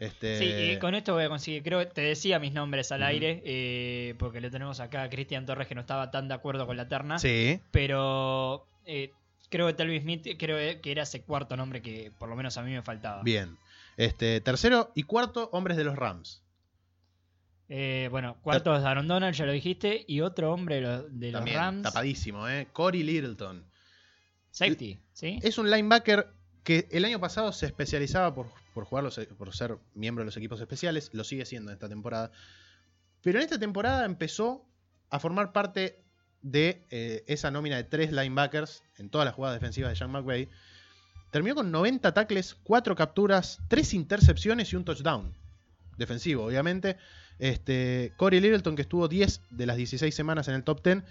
Este, Sí, y con esto voy a conseguir. Creo que te decía mis nombres al aire, eh, porque le tenemos acá a Cristian Torres que no estaba tan de acuerdo con la terna. Sí, Pero eh, creo que Telvin Smith creo que era ese cuarto nombre que por lo menos a mí me faltaba. bien. Este, tercero y cuarto, hombres de los Rams. Eh, bueno, cuarto es Aaron Donald, ya lo dijiste. Y otro hombre de los, de los También, Rams. tapadísimo, ¿eh? Corey Littleton. Safety, ¿sí? Es un linebacker que el año pasado se especializaba por, por jugar por ser miembro de los equipos especiales, lo sigue siendo en esta temporada. Pero en esta temporada empezó a formar parte de eh, esa nómina de tres linebackers en todas las jugadas defensivas de Sean McVay. Terminó con 90 tackles, 4 capturas, 3 intercepciones y un touchdown. Defensivo, obviamente. Este, Corey Littleton, que estuvo 10 de las 16 semanas en el top 10.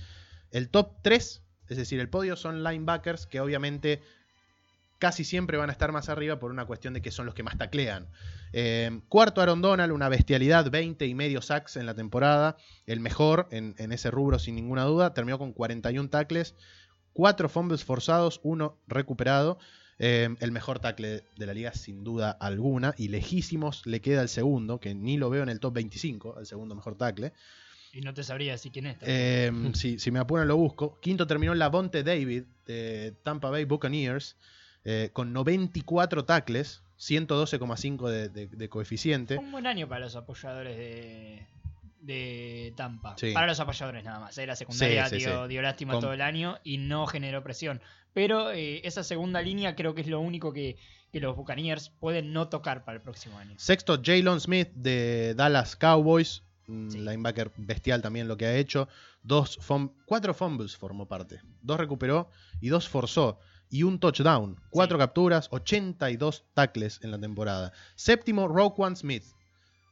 El top 3, es decir, el podio, son linebackers que obviamente casi siempre van a estar más arriba por una cuestión de que son los que más taclean. Eh, cuarto, Aaron Donald, una bestialidad, 20 y medio sacks en la temporada. El mejor en, en ese rubro, sin ninguna duda. Terminó con 41 tackles, 4 fumbles forzados, 1 recuperado. Eh, el mejor tackle de la liga, sin duda alguna. Y lejísimos le queda el segundo, que ni lo veo en el top 25, el segundo mejor tackle. Y no te sabría decir quién es. Eh, si, si me apuran lo busco. Quinto terminó Lavonte David de Tampa Bay Buccaneers eh, con 94 tackles, 112,5 de, de- de coeficiente. Un buen año para los apoyadores de, de Tampa. Sí. Para los apoyadores nada más. ¿eh? La secundaria Sí, sí, dio, lástima todo el año y no generó presión. Pero eh, esa segunda línea creo que es lo único que, que los Buccaneers pueden no tocar para el próximo año. Sexto, Jalen Smith de Dallas Cowboys. Sí. linebacker bestial también lo que ha hecho. Dos cuatro fumbles formó parte. Dos recuperó y dos forzó. Y un touchdown. Cuatro Sí. capturas, 82 tackles en la temporada. Séptimo, Roquan Smith.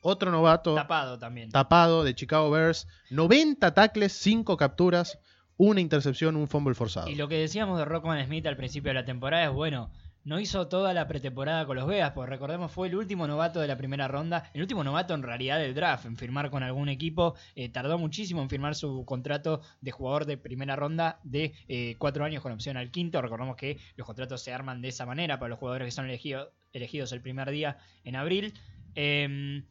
Otro novato Tapado también. tapado de Chicago Bears. 90 tackles, 5 capturas, una intercepción, un fumble forzado. Y lo que decíamos de Rockman Smith al principio de la temporada es, bueno, no hizo toda la pretemporada con los Vegas, porque recordemos fue el último novato de la primera ronda, el último novato en realidad del draft, en firmar con algún equipo, eh, tardó muchísimo en firmar su contrato de jugador de primera ronda de eh, cuatro años con opción al quinto, recordemos que los contratos se arman de esa manera para los jugadores que son elegido- elegidos el primer día en abril. Em,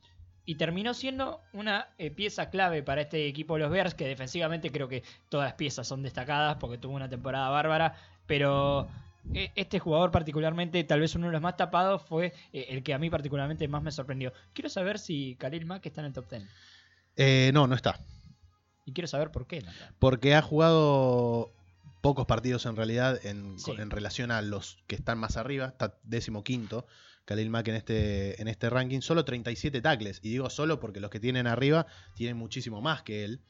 y terminó siendo una eh, pieza clave para este equipo de los Bears, que defensivamente creo que todas las piezas son destacadas porque tuvo una temporada bárbara, pero este jugador particularmente, tal vez uno de los más tapados, fue eh, el que a mí particularmente más me sorprendió. Quiero saber si Khalil Mack está en el top 10. Eh, no, no está. Y quiero saber por qué no está. Porque ha jugado pocos partidos en realidad en, Sí. con- en relación a los que están más arriba. Está décimo quinto. Khalil Mack en este, en este ranking. Solo 37 tackles. Y digo solo porque los que tienen arriba tienen muchísimo más que él.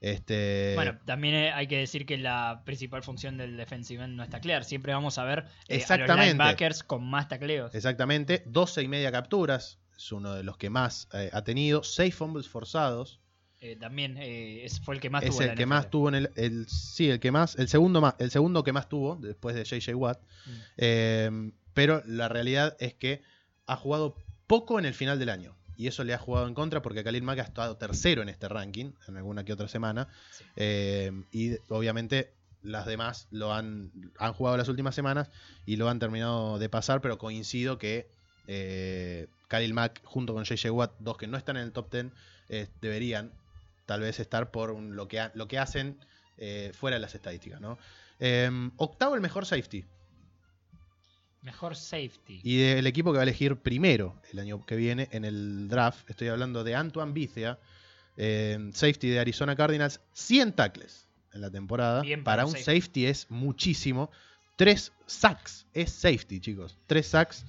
Este, Bueno, también eh, hay que decir que la principal función del defensive end no está clara. Siempre vamos a ver eh, a los linebackers con más tacleos. Exactamente. 12 y media capturas. Es uno de los que más eh, ha tenido. 6 fumbles forzados. Eh, también es- fue el que más es tuvo en el la que NFL. más tuvo en el, el- sí el que más el segundo más el segundo que más tuvo después de JJ Watt Mm. Pero la realidad es que ha jugado poco en el final del año y eso le ha jugado en contra porque Khalil Mack ha estado tercero en este ranking en alguna que otra semana Sí. Eh, y obviamente las demás lo han, han jugado las últimas semanas y lo han terminado de pasar pero coincido que eh, Khalil Mack junto con JJ Watt dos que no están en el top 10 eh, deberían tal vez estar por un- lo, que ha- lo que hacen eh, fuera de las estadísticas. ¿no? Eh, octavo el mejor safety. Mejor safety. Y el equipo que va a elegir primero el año que viene en el draft, estoy hablando de Antoine Bicea, eh, safety de Arizona Cardinals, 100 tackles en la temporada. Bien para, para un safety. safety. es muchísimo. Tres sacks es safety, chicos. Tres sacks,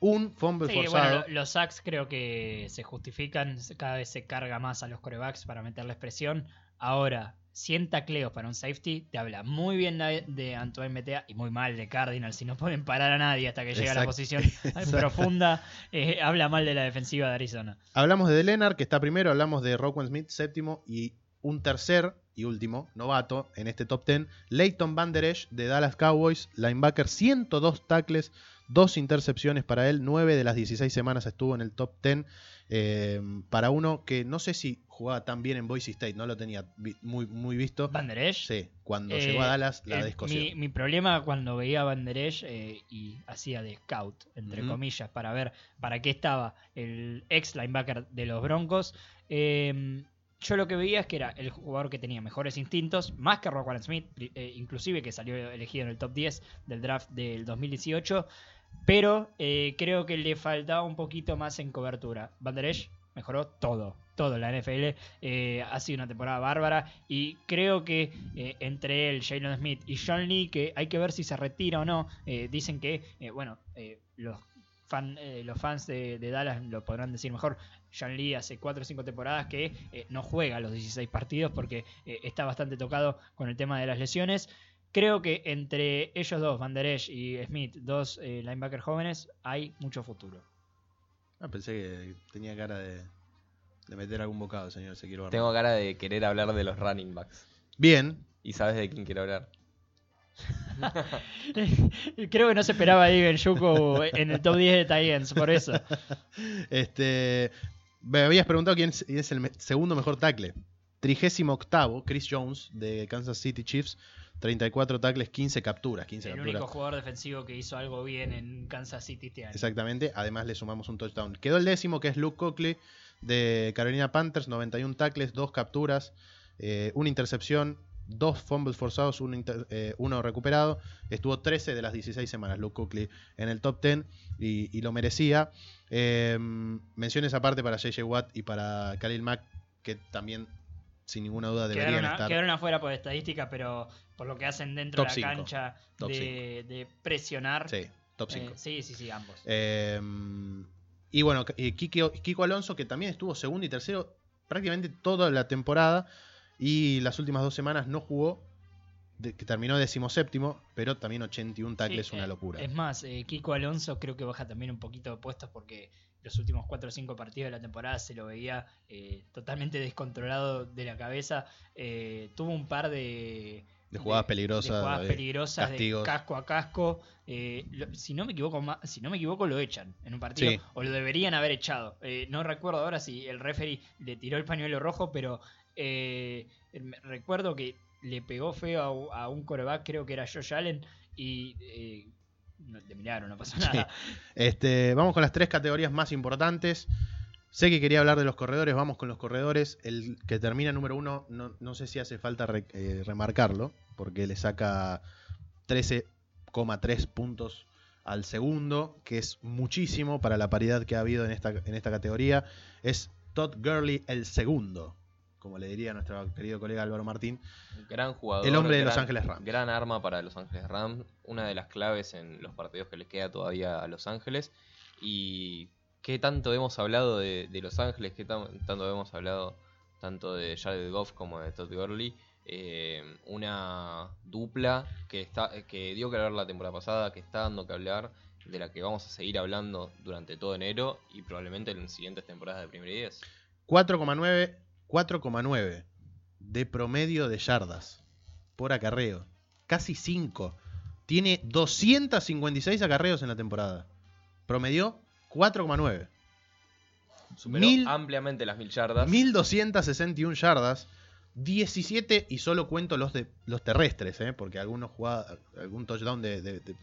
un fumble Sí, forzado. bueno, lo- los sacks creo que se justifican, cada vez se carga más a los corebacks para meterles presión. Ahora, 100 tacleos para un safety te habla muy bien de, Antoine Metea y muy mal de Cardinals. Si no pueden parar a nadie hasta que llega a la posición *laughs* Exacto. profunda, eh, habla mal de la defensiva de Arizona. Hablamos de Leonard, que está primero, hablamos de Rockwell Smith, séptimo, y un tercer y último novato en este top 10, Leighton Van Der Esch de Dallas Cowboys, linebacker, 102 tackles, dos intercepciones para él, 9 de las 16 semanas estuvo en el top 10, eh, para uno que no sé si jugaba tan bien en Boise State, no lo tenía vi- muy, muy visto. Van Der Esch. Sí, cuando Eh, llegó a Dallas la descosió. mi, mi problema cuando veía a Van Der Esch eh, y hacía de scout, entre comillas, para ver para qué estaba el ex linebacker de los Broncos, eh, yo lo que veía es que era el jugador que tenía mejores instintos, más que Rockwell Smith, eh, inclusive que salió elegido en el top 10 del draft del 2018, pero eh, creo que le faltaba un poquito más en cobertura. Van mejoró todo, todo la NFL. eh, ha sido una temporada bárbara y creo que eh, entre él, Jalen Smith y John Lee, que hay que ver si se retira o no, dicen que, bueno, los, fan, los fans de, Dallas lo podrán decir mejor. John Lee hace 4 o 5 temporadas que no juega los 16 partidos porque está bastante tocado con el tema de las lesiones. Creo que entre ellos dos, Van Der Esch y Smith, dos eh, linebackers jóvenes, hay mucho futuro. Ah, pensé que tenía cara de, de meter algún bocado, señor Barro. Tengo cara de querer hablar de los running backs. Bien, ¿Y sabes de quién quiero hablar? *laughs* Creo que no se esperaba a Iben Yuko en el top 10 de Titans, por eso. *laughs* Este, me habías preguntado quién es, quién es el me- segundo mejor tackle. Trigésimo octavo, Chris Jones de Kansas City Chiefs. 34 tackles, 15 capturas. 15 El capturas. único jugador defensivo que hizo algo bien en Kansas City este año. Exactamente. Además le sumamos un touchdown. Quedó el décimo, que es Luke Coakley de Carolina Panthers. 91 tackles, 2 capturas, eh, una intercepción, dos fumbles forzados, uno, inter- eh, recuperado. Estuvo 13 de las 16 semanas Luke Coakley en el top 10 y, y lo merecía. Eh, menciones aparte para JJ Watt y para Khalil Mack, que también sin ninguna duda deberían Quedaron, a- estar. quedaron afuera por estadística, pero por lo que hacen dentro Top de la cinco. cancha de, de presionar. Sí, top eh, 5. sí, sí, sí, ambos. Eh, y bueno, Kiko, Kiko Alonso, que también estuvo segundo y tercero prácticamente toda la temporada y las últimas dos semanas no jugó, de- que terminó decimoséptimo, pero también 81 tackles, Sí, una eh, locura. Es más, eh, Kiko Alonso creo que baja también un poquito de puestos porque los últimos 4 o 5 partidos de la temporada se lo veía eh, totalmente descontrolado de la cabeza. Eh, tuvo un par de, De jugadas peligrosas, de jugadas de peligrosas, de castigos. casco a casco. Eh, lo- si no me equivoco, si no me equivoco, lo echan en un partido Sí. o lo deberían haber echado. No recuerdo ahora si el referee le tiró el pañuelo rojo, pero recuerdo que le pegó feo a, a un coreback, creo que era Josh Allen, y no, de milagro, no pasó *laughs* nada. Este, vamos con las tres categorías más importantes. Sé que quería hablar de los corredores, vamos con los corredores. El que termina número uno, no, no sé si hace falta re- eh, remarcarlo, porque le saca 13,3 puntos al segundo, que es muchísimo para la paridad que ha habido en esta, en esta categoría. Es Todd Gurley el segundo, como le diría nuestro querido colega Álvaro Martín. Gran jugador. El hombre de gran- Los Ángeles Rams. Gran arma para Los Ángeles Rams. Una de las claves en los partidos que les queda todavía a Los Ángeles. Y qué tanto hemos hablado de, de Los Ángeles, qué tan- tanto hemos hablado tanto de Jared Goff como de Todd Gurley. Eh, una dupla que está que dio que hablar la temporada pasada, que está dando que hablar, de la que vamos a seguir hablando durante todo enero y probablemente en siguientes temporadas de Primera y 10. 4,9 4,9 de promedio de yardas por acarreo. Casi 5. Tiene 256 acarreos en la temporada. Promedió 4,9. Superó Mil- ampliamente las mil yardas. 1261 yardas. 17 y solo cuento los de los terrestres, ¿eh? porque algunos jugada- algún touchdown de, de, de-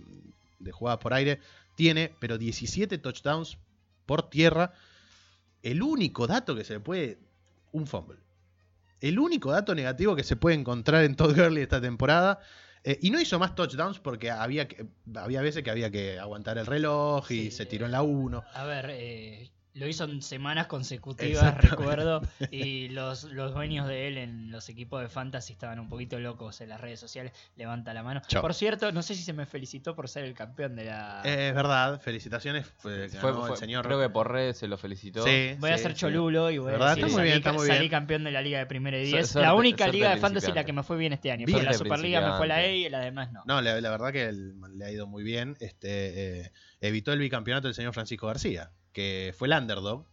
de jugadas por aire tiene, pero 17 touchdowns por tierra. El único dato que se le puede. Un fumble. El único dato negativo que se puede encontrar en Todd Gurley esta temporada. eh, y no hizo más touchdowns porque había, que, había veces que había que aguantar el reloj y Sí, se tiró en la 1. A ver, eh, lo hizo en semanas consecutivas, recuerdo, *laughs* y los, los dueños de él en los equipos de fantasy estaban un poquito locos en las redes sociales. Levanta la mano. Por cierto, no sé si se me felicitó por ser el campeón de la... Es verdad, felicitaciones. Fue, Fue- el señor. Creo que por redes se lo felicitó. Sí, Voy a ser sí. cholulo y voy ¿Verdad? a decir Está muy salí, bien, está muy salí bien. campeón de la Liga de Primera y Su- 10. suerte- la única suerte liga de fantasy la que me fue bien este año. Bien. La Superliga me fue la E y la demás no. No, la, la verdad que el- le ha ido muy bien. Este, eh, evitó el bicampeonato del señor Francisco García, que fue el underdog.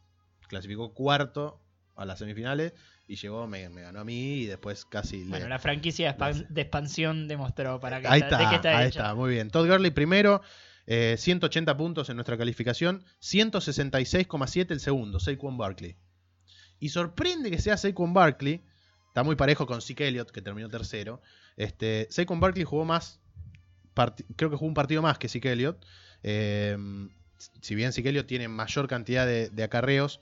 Clasificó cuarto a las semifinales y llegó, me, me ganó a mí y después casi le- Bueno, la franquicia de, expansión demostró para qué Ahí está, ahí hecha. está, muy bien. Todd Gurley primero, eh, 180 puntos en nuestra calificación, 166,7 el segundo, Saquon Barkley. Y sorprende que sea Saquon Barkley, está muy parejo con Zeke Elliott, que terminó tercero. Este, Saquon Barkley jugó más, creo que jugó un partido más que Zeke Elliott. Eh, si bien Elliott tiene mayor cantidad de, de acarreos,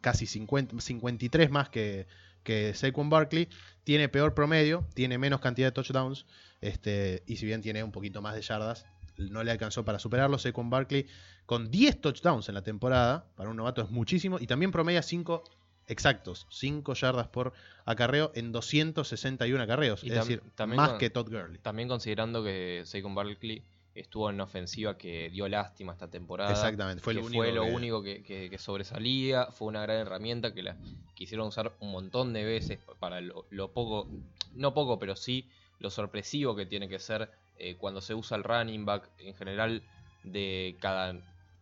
casi 50, 53 más que, que Saquon Barkley, tiene peor promedio, tiene menos cantidad de touchdowns, este, y si bien tiene un poquito más de yardas, no le alcanzó para superarlo. Saquon Barkley con 10 touchdowns en la temporada, para un novato es muchísimo, y también promedia 5 exactos, 5 yardas por acarreo en 261 acarreos, Y es decir, más con- que Todd Gurley. También considerando que Saquon Barkley estuvo en una ofensiva que dio lástima esta temporada. Exactamente, fue que lo único fue lo que- único que, que- que sobresalía, fue una gran herramienta que la quisieron usar un montón de veces para lo, lo poco, no poco, pero sí lo sorpresivo que tiene que ser eh, cuando se usa el running back en general de cada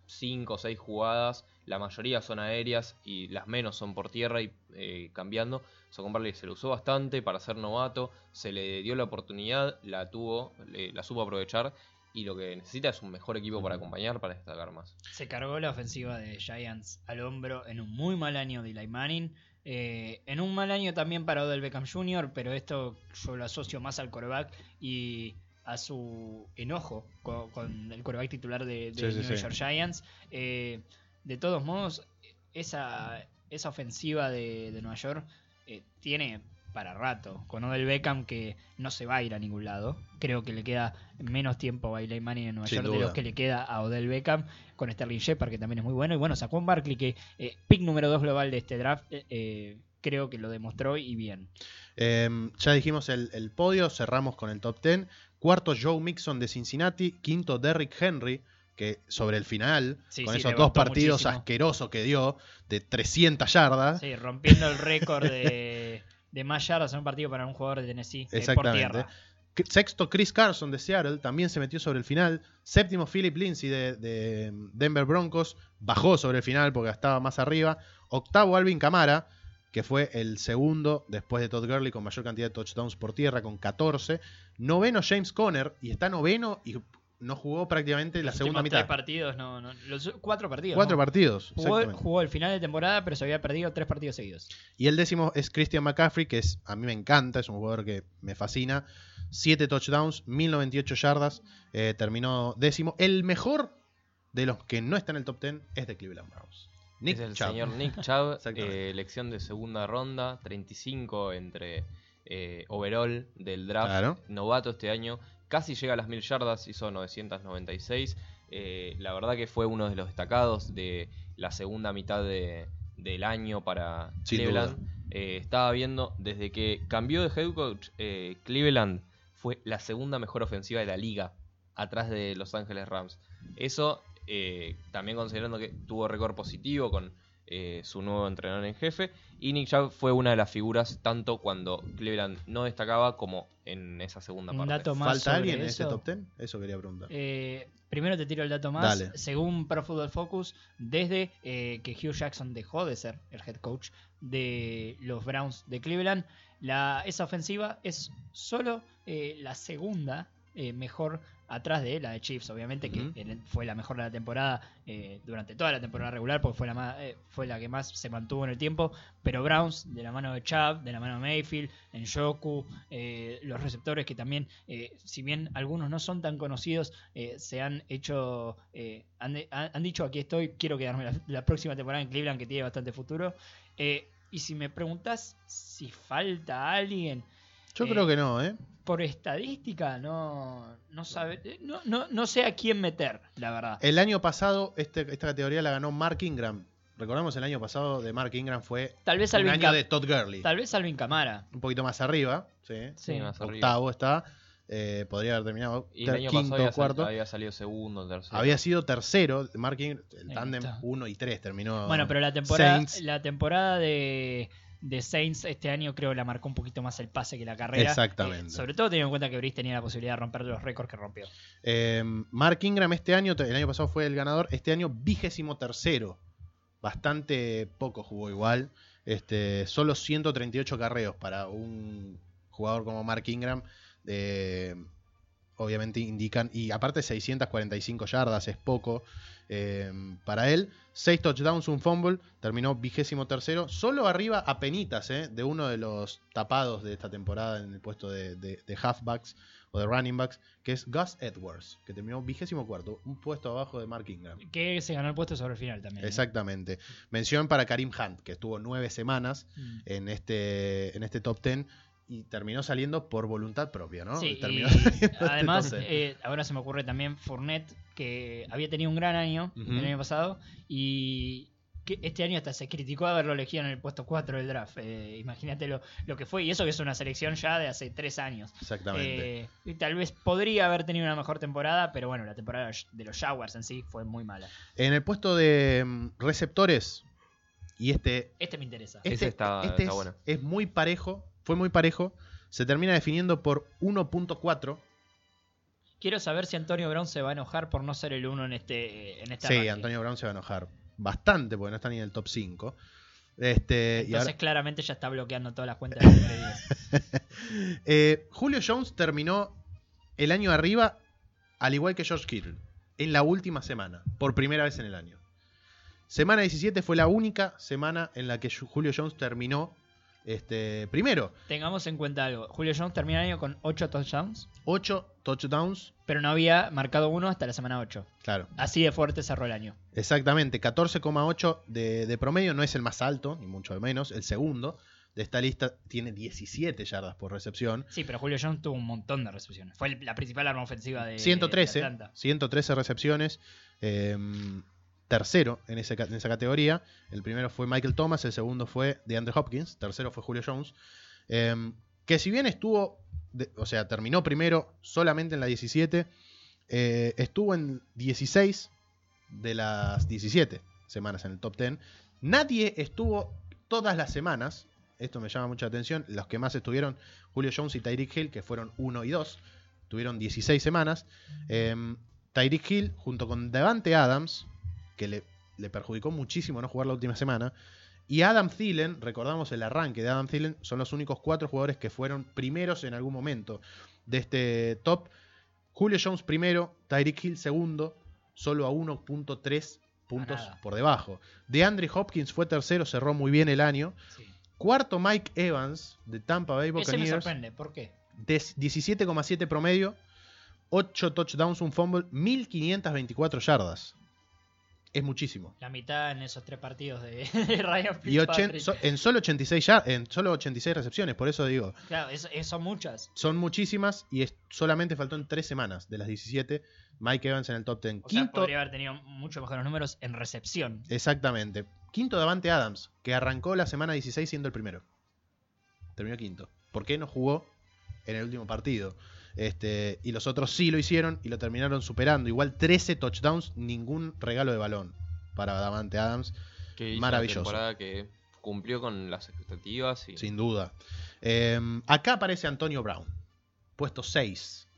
5 o 6 jugadas, la mayoría son aéreas y las menos son por tierra y eh, cambiando. Saquon Barkley se lo usó bastante para ser novato, se le dio la oportunidad, la tuvo, le- la supo aprovechar y lo que necesita es un mejor equipo para acompañar, para destacar más. Se cargó la ofensiva de Giants al hombro en un muy mal año de Eli Manning. eh, en un mal año también para Odell Beckham Jr., pero esto yo lo asocio más al coreback y a su enojo con, con el coreback titular de, de Sí, New sí. York Giants. Eh, de todos modos, esa, esa ofensiva de, de Nueva York eh, tiene para rato. Con Odell Beckham que no se va a ir a ningún lado. Creo que le queda menos tiempo a Eli Manning en Nueva Sin York de los que le queda a Odell Beckham. Con Sterling Shepard que también es muy bueno. Y bueno, Saquon Barkley que eh, pick número 2 global de este draft. eh, eh, creo que lo demostró y bien. Eh, ya dijimos el, el podio, cerramos con el top 10. Cuarto, Joe Mixon de Cincinnati. Quinto, Derrick Henry que sobre el final, Sí, con sí, esos dos partidos muchísimo. asquerosos que dio, de 300 yardas, Sí, rompiendo el récord de, *laughs* de más yardas en un partido para un jugador de Tennessee eh, por Exactamente. tierra. Sexto, Chris Carson de Seattle también se metió sobre el final. Séptimo, Philip Lindsay de, de Denver Broncos bajó sobre el final porque estaba más arriba. Octavo, Alvin Kamara, que fue el segundo después de Todd Gurley con mayor cantidad de touchdowns por tierra, con 14. Noveno, James Conner, y está noveno y no jugó prácticamente la segunda últimos tres mitad. partidos, no, no, los cuatro partidos. Cuatro ¿no? partidos. Jugó, jugó el final de temporada, pero se había perdido tres partidos seguidos. Y el décimo es Christian McCaffrey, que es a mí me encanta, es un jugador que me fascina. Siete touchdowns, 1098 yardas, eh, terminó décimo. El mejor de los que no está en el top 10 es de Cleveland Browns. Nick es el Chubb. señor Nick *laughs* Chubb, eh, elección de segunda ronda, 35 entre eh, overall del draft, Claro. novato este año, casi llega a las 1000 yardas, hizo 996. eh, la verdad que fue uno de los destacados de la segunda mitad de- del año para Sin Cleveland. Eh, estaba viendo, desde que cambió de head coach, eh, Cleveland fue la segunda mejor ofensiva de la liga, atrás de Los Ángeles Rams. Eso también considerando que tuvo récord positivo con eh, su nuevo entrenador en jefe. Y Nick Chubb fue una de las figuras tanto cuando Cleveland no destacaba como en esa segunda Un parte. dato más ¿Falta alguien en ese top 10? Eso quería preguntar. Eh, primero te tiro el dato más. Dale. Según Pro Football Focus, desde eh, que Hugh Jackson dejó de ser el head coach de los Browns de Cleveland, la, esa ofensiva es solo eh, la segunda eh, mejor atrás de la de Chiefs, obviamente, que fue la mejor de la temporada eh, durante toda la temporada regular, porque fue la, más, eh, fue la que más se mantuvo en el tiempo. Pero Browns, de la mano de Chubb, de la mano de Mayfield, en Joku, eh, los receptores que también, si bien algunos no son tan conocidos, se han hecho, han, han- han dicho aquí estoy, quiero quedarme la, la próxima temporada en Cleveland, que tiene bastante futuro. Y si me preguntas si falta alguien, Yo eh, creo que no, ¿eh? por estadística, no, no, sabe, eh, no, no, no sé a quién meter, la verdad. El año pasado este- esta categoría la ganó Mark Ingram. Recordamos el año pasado de Mark Ingram fue Tal vez un Alvin, año Cam- de Todd Gurley. tal vez Alvin Camara. Un poquito más arriba, sí. Sí, más arriba. Octavo está. eh, podría haber terminado Y el ter- año quinto pasado había, o cuarto. sal- había salido segundo, tercero. Había sido tercero, Mark Ingram, el tándem está. 1 y 3 terminó. Bueno, pero la temporada, Saints. la temporada de, de Saints este año creo la marcó un poquito más el pase que la carrera. Exactamente. Eh, sobre todo teniendo en cuenta que Brice tenía la posibilidad de romper los récords que rompió. Eh, Mark Ingram este año, el año pasado fue el ganador, este año vigésimo tercero. Bastante poco jugó igual. Este, solo 138 carreos para un jugador como Mark Ingram. eh, obviamente indican, y aparte 645 yardas es poco eh, para él. 6 touchdowns, un fumble, terminó vigésimo tercero, solo arriba a penitas eh, de uno de los tapados de esta temporada en el puesto de, de- de halfbacks o de running backs, que es Gus Edwards, que terminó vigésimo cuarto, un puesto abajo de Mark Ingram. Que se ganó el puesto sobre el final también. ¿eh? Exactamente. Mención para Karim Hunt, que estuvo nueve semanas Mm. en este, en este top 10 y terminó saliendo por voluntad propia, ¿no? Sí, Terminó y *laughs* saliendo además, top 10. eh, ahora se me ocurre también Fournette, que había tenido un gran año el año pasado y que este año hasta se criticó haberlo elegido en el puesto 4 del draft. Eh, Imagínate lo, lo que fue, y eso que es una selección ya de hace tres años. Exactamente. Eh, y tal vez podría haber tenido una mejor temporada, pero bueno, la temporada de los Jaguars en sí fue muy mala. En el puesto de mm, receptores, y este Este me interesa. Este, está- este está es, bueno. es muy parejo, fue muy parejo. Se termina definiendo por 1.4. Quiero saber si Antonio Brown se va a enojar por no ser el uno en este en esta Sí. Antonio Brown se va a enojar bastante porque no está ni en el top 5. Este, y Entonces ahora- claramente ya está bloqueando todas las cuentas de Hombre 10. *laughs* Eh, Julio Jones terminó el año arriba, al igual que George Kittle, en la última semana, por primera vez en el año. Semana 17 fue la única semana en la que Julio Jones terminó este, primero. Tengamos en cuenta algo. Julio Jones terminó el año con 8 touchdowns, 8 touchdowns, pero no había marcado uno hasta la semana 8. claro. Así de fuerte cerró el año. Exactamente, 14,8 de, de promedio, no es el más alto, ni mucho menos, el segundo de esta lista tiene 17 yardas por recepción. Sí, pero Julio Jones tuvo un montón de recepciones. Fue la principal arma ofensiva de, de 113, Atlanta. 113 recepciones, eh, tercero en, esa categoría. El primero fue Michael Thomas, el segundo fue DeAndre Hopkins, tercero fue Julio Jones. eh, que si bien estuvo, o sea, terminó primero solamente en la 17, eh, estuvo en 16 de las 17 semanas en el top 10. Nadie estuvo todas las semanas. Esto me llama mucha atención. Los que más estuvieron, Julio Jones y Tyreek Hill, que fueron 1 y 2. Tuvieron 16 semanas. Eh, Tyreek Hill, junto con Devante Adams, que le, le perjudicó muchísimo no jugar la última semana. Y Adam Thielen, recordamos el arranque de Adam Thielen, son los únicos cuatro jugadores que fueron primeros en algún momento de este top. Julio Jones primero, Tyreek Hill segundo, solo a 1.3 puntos nada. por debajo. De Andre Hopkins fue tercero, cerró muy bien el año. Sí. Cuarto Mike Evans de Tampa Bay Ese me Buccaneers, sorprende. ¿Por qué? de 17,7 promedio, 8 touchdowns, un fumble, 1524 yardas. Es muchísimo. La mitad en esos tres partidos de, *laughs* de Ryan Y ochen- so- en solo 86 ya, en solo 86 recepciones, por eso digo, Claro, son muchas. son muchísimas y es- solamente faltó en 3 semanas de las 17 Mike Evans en el top 10. O sea, Quinto, podría haber tenido mucho mejores números en recepción. exactamente. Quinto Davante Adams, que arrancó la semana 16 siendo el primero. Terminó quinto. ¿Por qué no jugó en el último partido? Este, y los otros sí lo hicieron y lo terminaron superando. Igual 13 touchdowns, ningún regalo de balón para Davante Adams. Que Maravilloso. Una temporada que cumplió con las expectativas y Sin duda. Eh, acá aparece Antonio Brown. Puesto 6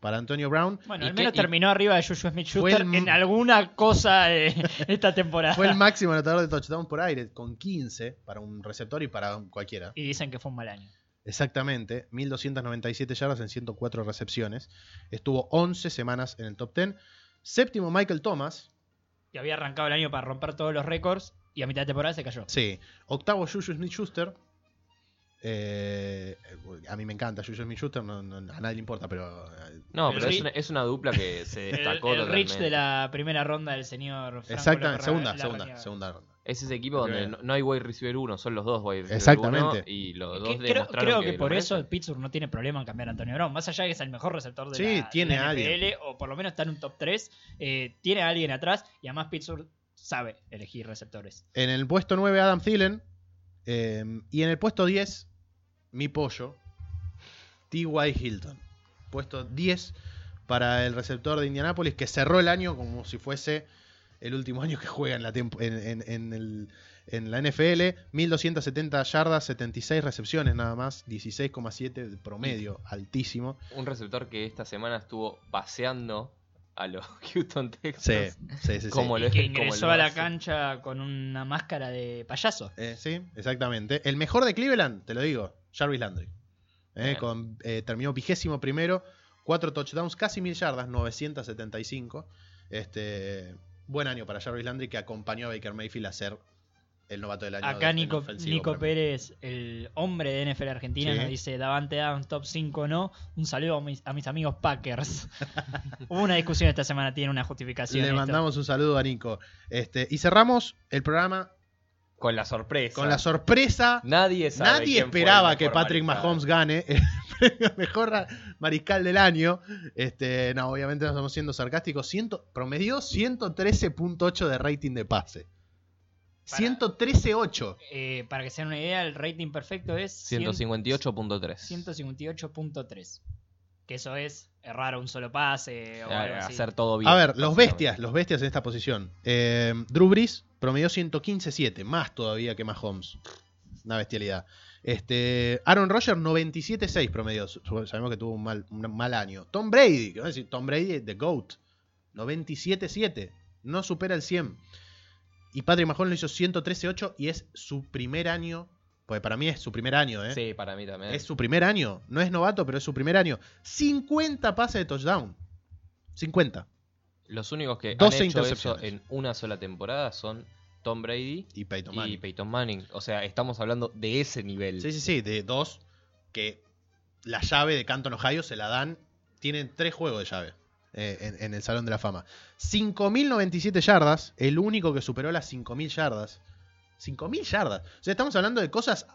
para Antonio Brown. Bueno, ¿Y al qué- menos y- terminó arriba de Juju Smith Schuster el- en alguna cosa eh, *laughs* esta temporada. Fue el máximo anotador de touchdown por aire, con 15 para un receptor y para cualquiera. Y dicen que fue un mal año. Exactamente, 1297 yardas en 104 recepciones. Estuvo 11 semanas en el top 10. Séptimo, Michael Thomas. Y había arrancado el año para romper todos los récords y a mitad de temporada se cayó. Sí. Octavo, Juju Smith Schuster. Eh, a mí me encanta Juju Smith Schuster, no, no- a nadie le importa, pero. eh, No, pero es una, es una dupla que se *laughs* destacó el Rich de la primera ronda del señor Franco Exactamente, segunda, segunda, segunda ronda. Es ese equipo donde no, no hay wide receiver uno, son los dos wide receiver Exactamente. uno, y los Que- dos creo, demostraron creo que, que, por eso Pittsburgh no tiene problema en cambiar a Antonio Brown. Más allá de que es el mejor receptor de Sí, la, tiene de la o por lo menos está en un top 3, eh, tiene a alguien atrás y además Pittsburgh sabe elegir receptores. En el puesto 9, Adam Thielen. eh, y en el puesto 10, mi pollo, T.Y. Hilton. Puesto 10 para el receptor de Indianapolis, que cerró el año como si fuese el último *laughs* año que juega en la, tempo- en, en- en el- en la NFL. 1270 yardas, 76 recepciones nada más, 16,7 de promedio, altísimo. Un receptor que esta semana estuvo paseando a los *laughs* Houston Sí, Texans. sí, sí. sí. Como lo- Y que ingresó a la cancha con una máscara de payaso. Eh, sí, exactamente. El mejor de Cleveland, te lo digo, Jarvis Landry. Eh, con, eh, terminó vigésimo primero, cuatro touchdowns, casi mil yardas, 975. Este, buen año para Jarvis Landry que acompañó a Baker Mayfield a ser el novato del año. Acá de- Nico, Nico. Pérez, el hombre de NFL Argentina, Sí. nos dice Davante Adams top 5 no. Un saludo a mis, a mis amigos Packers. *laughs* Hubo una discusión esta semana, tiene una justificación. Le esto. mandamos un saludo a Nico. Este, y cerramos el programa Con la sorpresa. con la sorpresa. Nadie sabe Nadie esperaba que Patrick mariscal. Mahomes gane el *laughs* premio mejor mariscal del año. Este, no, obviamente no estamos siendo sarcásticos. Ciento, promedió 113.8 de rating de pase. Para- 113.8. Eh, para que se den una idea, el rating perfecto es 158.3. 158.3. Que eso es errar un solo pase o algo así. Hacer todo bien. A ver, los bestias, los bestias en esta posición. Eh, Drew Brees promedió 115.7, más todavía que Mahomes. Una bestialidad. Este, Aaron Rodgers 97.6 promedio. Sabemos que tuvo un mal, un mal año. Tom Brady, que decir, Tom Brady, The GOAT. 97.7. No supera el 100. Y Patrick Mahomes lo hizo 113.8 y es su primer año. Pues para mí es su primer año, ¿eh? Sí, para mí también. Es su primer año. No es novato, pero es su primer año. 50 pases de touchdown. 50. Los únicos que 12 han hecho eso en una sola temporada son Tom Brady Y Peyton y Manning. Peyton Manning. O sea, estamos hablando de ese nivel. Sí, sí, sí, de dos que la llave de Canton, Ohio se la dan. Tienen tres juegos de llave eh, en, en el Salón de la Fama. 5.097 yardas, el único que superó las 5.000 yardas. 5.000 yardas. O sea, estamos hablando de cosas...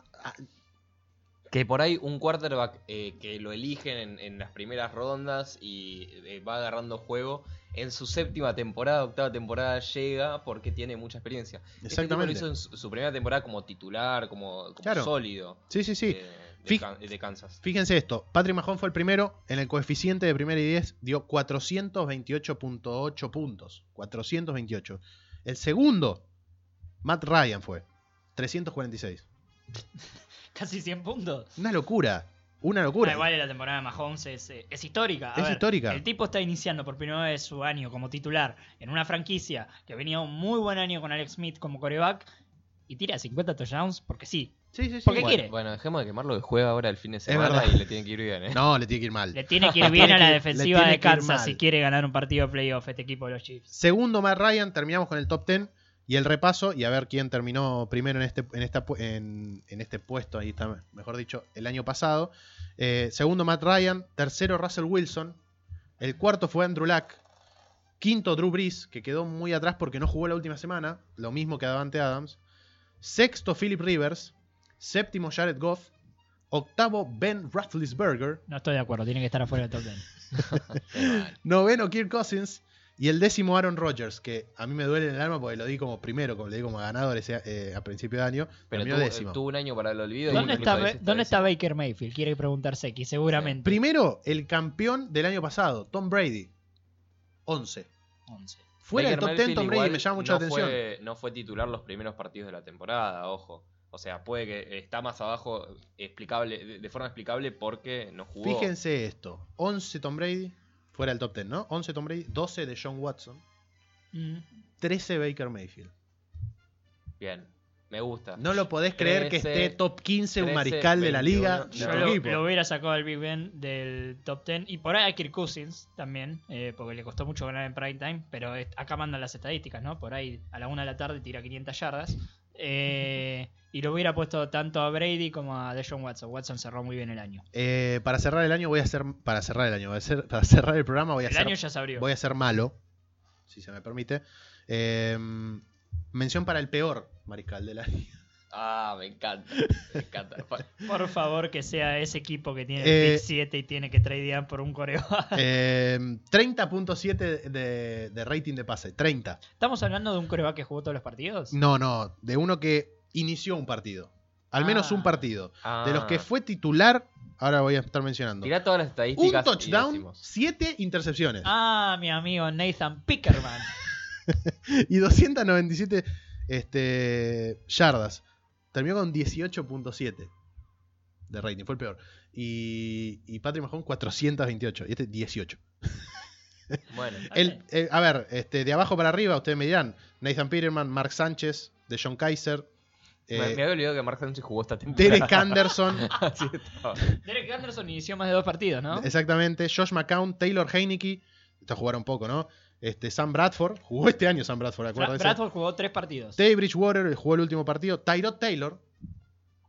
Que por ahí un quarterback eh, que lo eligen en, en las primeras rondas y eh, va agarrando juego, en su séptima temporada, octava temporada llega porque tiene mucha experiencia. Este tipo lo Exactamente. hizo en su, primera temporada como titular, como, como Claro. sólido. Sí, sí, sí. de- de Kansas. Fíjense esto, Patrick Mahomes fue el primero, en el coeficiente de primera y 10 dio 428.8 puntos. 428. El segundo, Matt Ryan fue, 346. *laughs* *laughs* Casi 100 puntos. Una locura, una locura. Ah, igual la temporada de Mahomes es, eh, es histórica. A Es ver, histórica. El tipo está iniciando por primera vez su año como titular en una franquicia que venía un muy buen año con Alex Smith como coreback y tira 50 touchdowns porque sí. Sí, sí, sí. ¿Por qué bueno, quiere? Bueno, dejemos de quemarlo que juega ahora el fin de semana verdad. y le tiene que ir bien, ¿eh? No, le tiene que ir mal. Le tiene que ir *laughs* bien a la defensiva de Kansas si quiere ganar un partido de playoff este equipo de los Chiefs. Segundo, Matt Ryan, terminamos con el top 10 y el repaso y a ver quién terminó primero en este, en esta, en, en este puesto, ahí está, mejor dicho, el año pasado. Eh, segundo, Matt Ryan. Tercero, Russell Wilson. El cuarto fue Andrew Luck. Quinto, Drew Brees, que quedó muy atrás porque no jugó la última semana, lo mismo que Davante Adams. Sexto, Philip Rivers. Séptimo, Jared Goff. Octavo, Ben Roethlisberger. No estoy de acuerdo, tiene que estar afuera del top 10. *laughs* *laughs* Qué mal. Noveno, Kirk Cousins. Y el décimo, Aaron Rodgers, que a mí me duele en el alma porque lo di como primero, como le di como ganador ese, eh, a principio de año. Pero tuvo, décimo. tuvo un año para el olvido. ¿Dónde, está, ¿Dónde está. Baker Mayfield? Quiere preguntar Seki, seguramente. Primero, el campeón del año pasado, Tom Brady. 11. 11. Fuera del top 10, Mayfield Tom Brady me llama mucho no la atención. Fue, no fue titular los primeros partidos de la temporada, ojo. O sea, puede que está más abajo explicable, de, de forma explicable porque no jugó. Fíjense esto: 11 Tom Brady, fuera del top 10, ¿no? 11 Tom Brady, 12 de John Watson, Mm. 13 Baker Mayfield. Bien, me gusta. No lo podés creer que 13, esté top 15 un 13, mariscal de la 21, liga. no. de Yo lo, lo hubiera sacado al Big Ben del top 10. Y por ahí a Kirk Cousins también, eh, porque le costó mucho ganar en prime time. Pero acá mandan las estadísticas, ¿no? Por ahí a la una de la tarde tira 500 yardas. Eh, y lo hubiera puesto tanto a Brady como a Deshaun Watson. Watson cerró muy bien el año. Eh, para cerrar el año voy a hacer para cerrar el año voy a hacer- para cerrar el programa voy a El hacer año ya se abrió. voy a ser malo si se me permite Eh, mención para el peor mariscal de la liga Ah, me encanta. Me encanta. *laughs* Por favor, que sea ese equipo que tiene Eh, el pick 7 y tiene que tradear por un coreback. *laughs* Eh, 30.7 de, de rating de pase 30 ¿Estamos hablando de un coreback que jugó todos los partidos? no no de uno que inició un partido al menos Ah. un partido de los que Ah. fue titular ahora voy a estar mencionando Tirá todas las un estadísticas. y touchdown decimos. 7 intercepciones Ah, mi amigo Nathan Pickerman. *laughs* y 297 este, yardas. Terminó con 18.7 de rating, fue el peor. Y, y Patrick Mahomes 428 y este 18. *laughs* Bueno, El- eh, a ver, este, de abajo para arriba, ustedes me dirán, Nathan Peterman, Mark Sánchez, de John Kaiser, me, eh, me había olvidado que Mark Sánchez jugó esta temporada. Derek Anderson. *laughs* Derek Anderson inició más de dos partidos, ¿no? exactamente, Josh McCown, Taylor Heineke, está jugaron un poco, ¿no? Este, Sam Bradford, *laughs* jugó este año Sam Bradford, Bra- acuérdense. Bradford jugó tres partidos. Teddy Bridgewater jugó el último partido, Tyrod Taylor,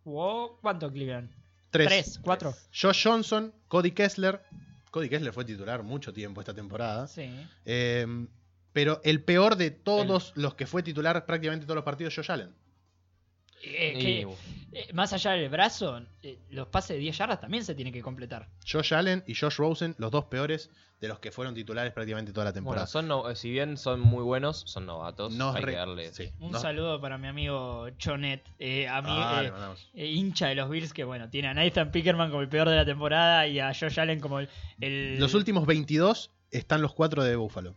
¿Jugó cuánto Cleveland? 3. Tres, cuatro. Josh Johnson, Cody Kessler. Cody Kessler fue titular mucho tiempo esta temporada. Sí. Eh, pero el peor de todos los que fue titular prácticamente todos los partidos, Josh Allen. Eh, que, eh, más allá del brazo, eh, los pases de 10 yardas también se tienen que completar. Josh Allen y Josh Rosen, los dos peores de los que fueron titulares prácticamente toda la Bueno, temporada. son no- si bien son muy buenos, son novatos. Nos hay re- que darle. sí, Un nos- saludo para mi amigo Chonet, eh, ami- Ah, eh, eh, hincha de los Bills, que bueno, tiene a Nathan Pickerman como el peor de la temporada y a Josh Allen como el... el- Los últimos 22 están los cuatro de Buffalo.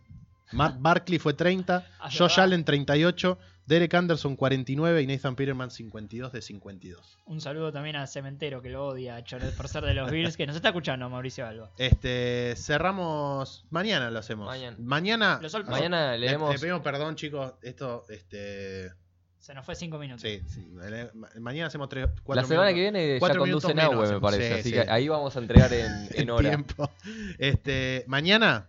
Matt *laughs* Barkley fue 30, Ah, Josh. Allen 38, Derek Anderson 49 y Nathan Peterman 52 de 52. Un saludo también a Cementero, que lo odia, a Chonet por ser de los *laughs* Bills, que nos está escuchando, Mauricio Alba. Este, cerramos. Mañana lo hacemos. Mañana. Mañana. Lo sol- Mañana Le- leemos. Le, pedimos perdón, chicos. Esto, este. Se nos fue cinco minutos. Sí, sí. le- ma- Mañana hacemos tres, cuatro La semana que viene ya Cuatro conduce minutos menos Nahue, me parece. Sí, así sí. que ahí vamos a entregar en, *laughs* en En hora. tiempo. Este, mañana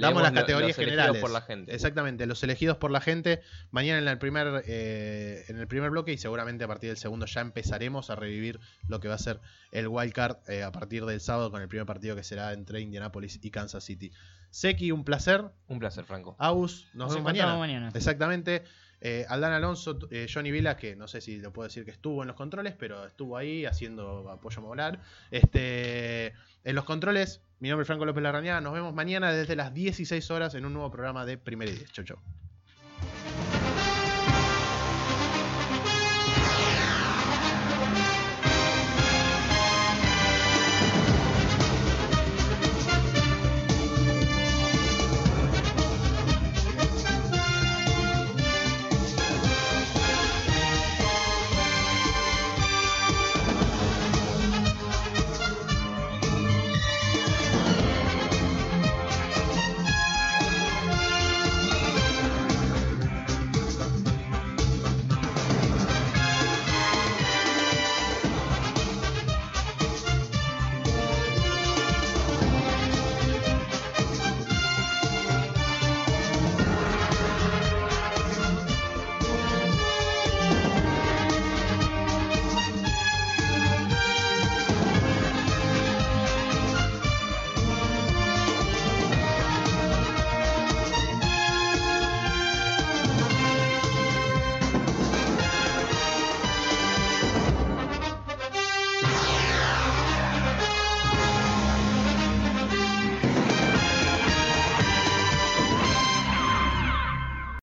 damos las categorías los elegidos generales. por la gente. Exactamente, los elegidos por la gente. Mañana en el primer eh, en el primer bloque y seguramente a partir del segundo ya empezaremos a revivir lo que va a ser el wild card eh, a partir del sábado con el primer partido que será entre Indianapolis y Kansas City. Seki, un placer. Un placer, Franco. Aus, nos, Nos vemos mañana. Exactamente. Eh, Aldán Alonso, eh, Johnny Vila, que no sé si lo puedo decir que estuvo en los controles, pero estuvo ahí haciendo apoyo modular. Este, en los controles, mi nombre es Franco López Larrañaga. Nos vemos mañana desde las 16 horas en un nuevo programa de Primera y. Chau, chau.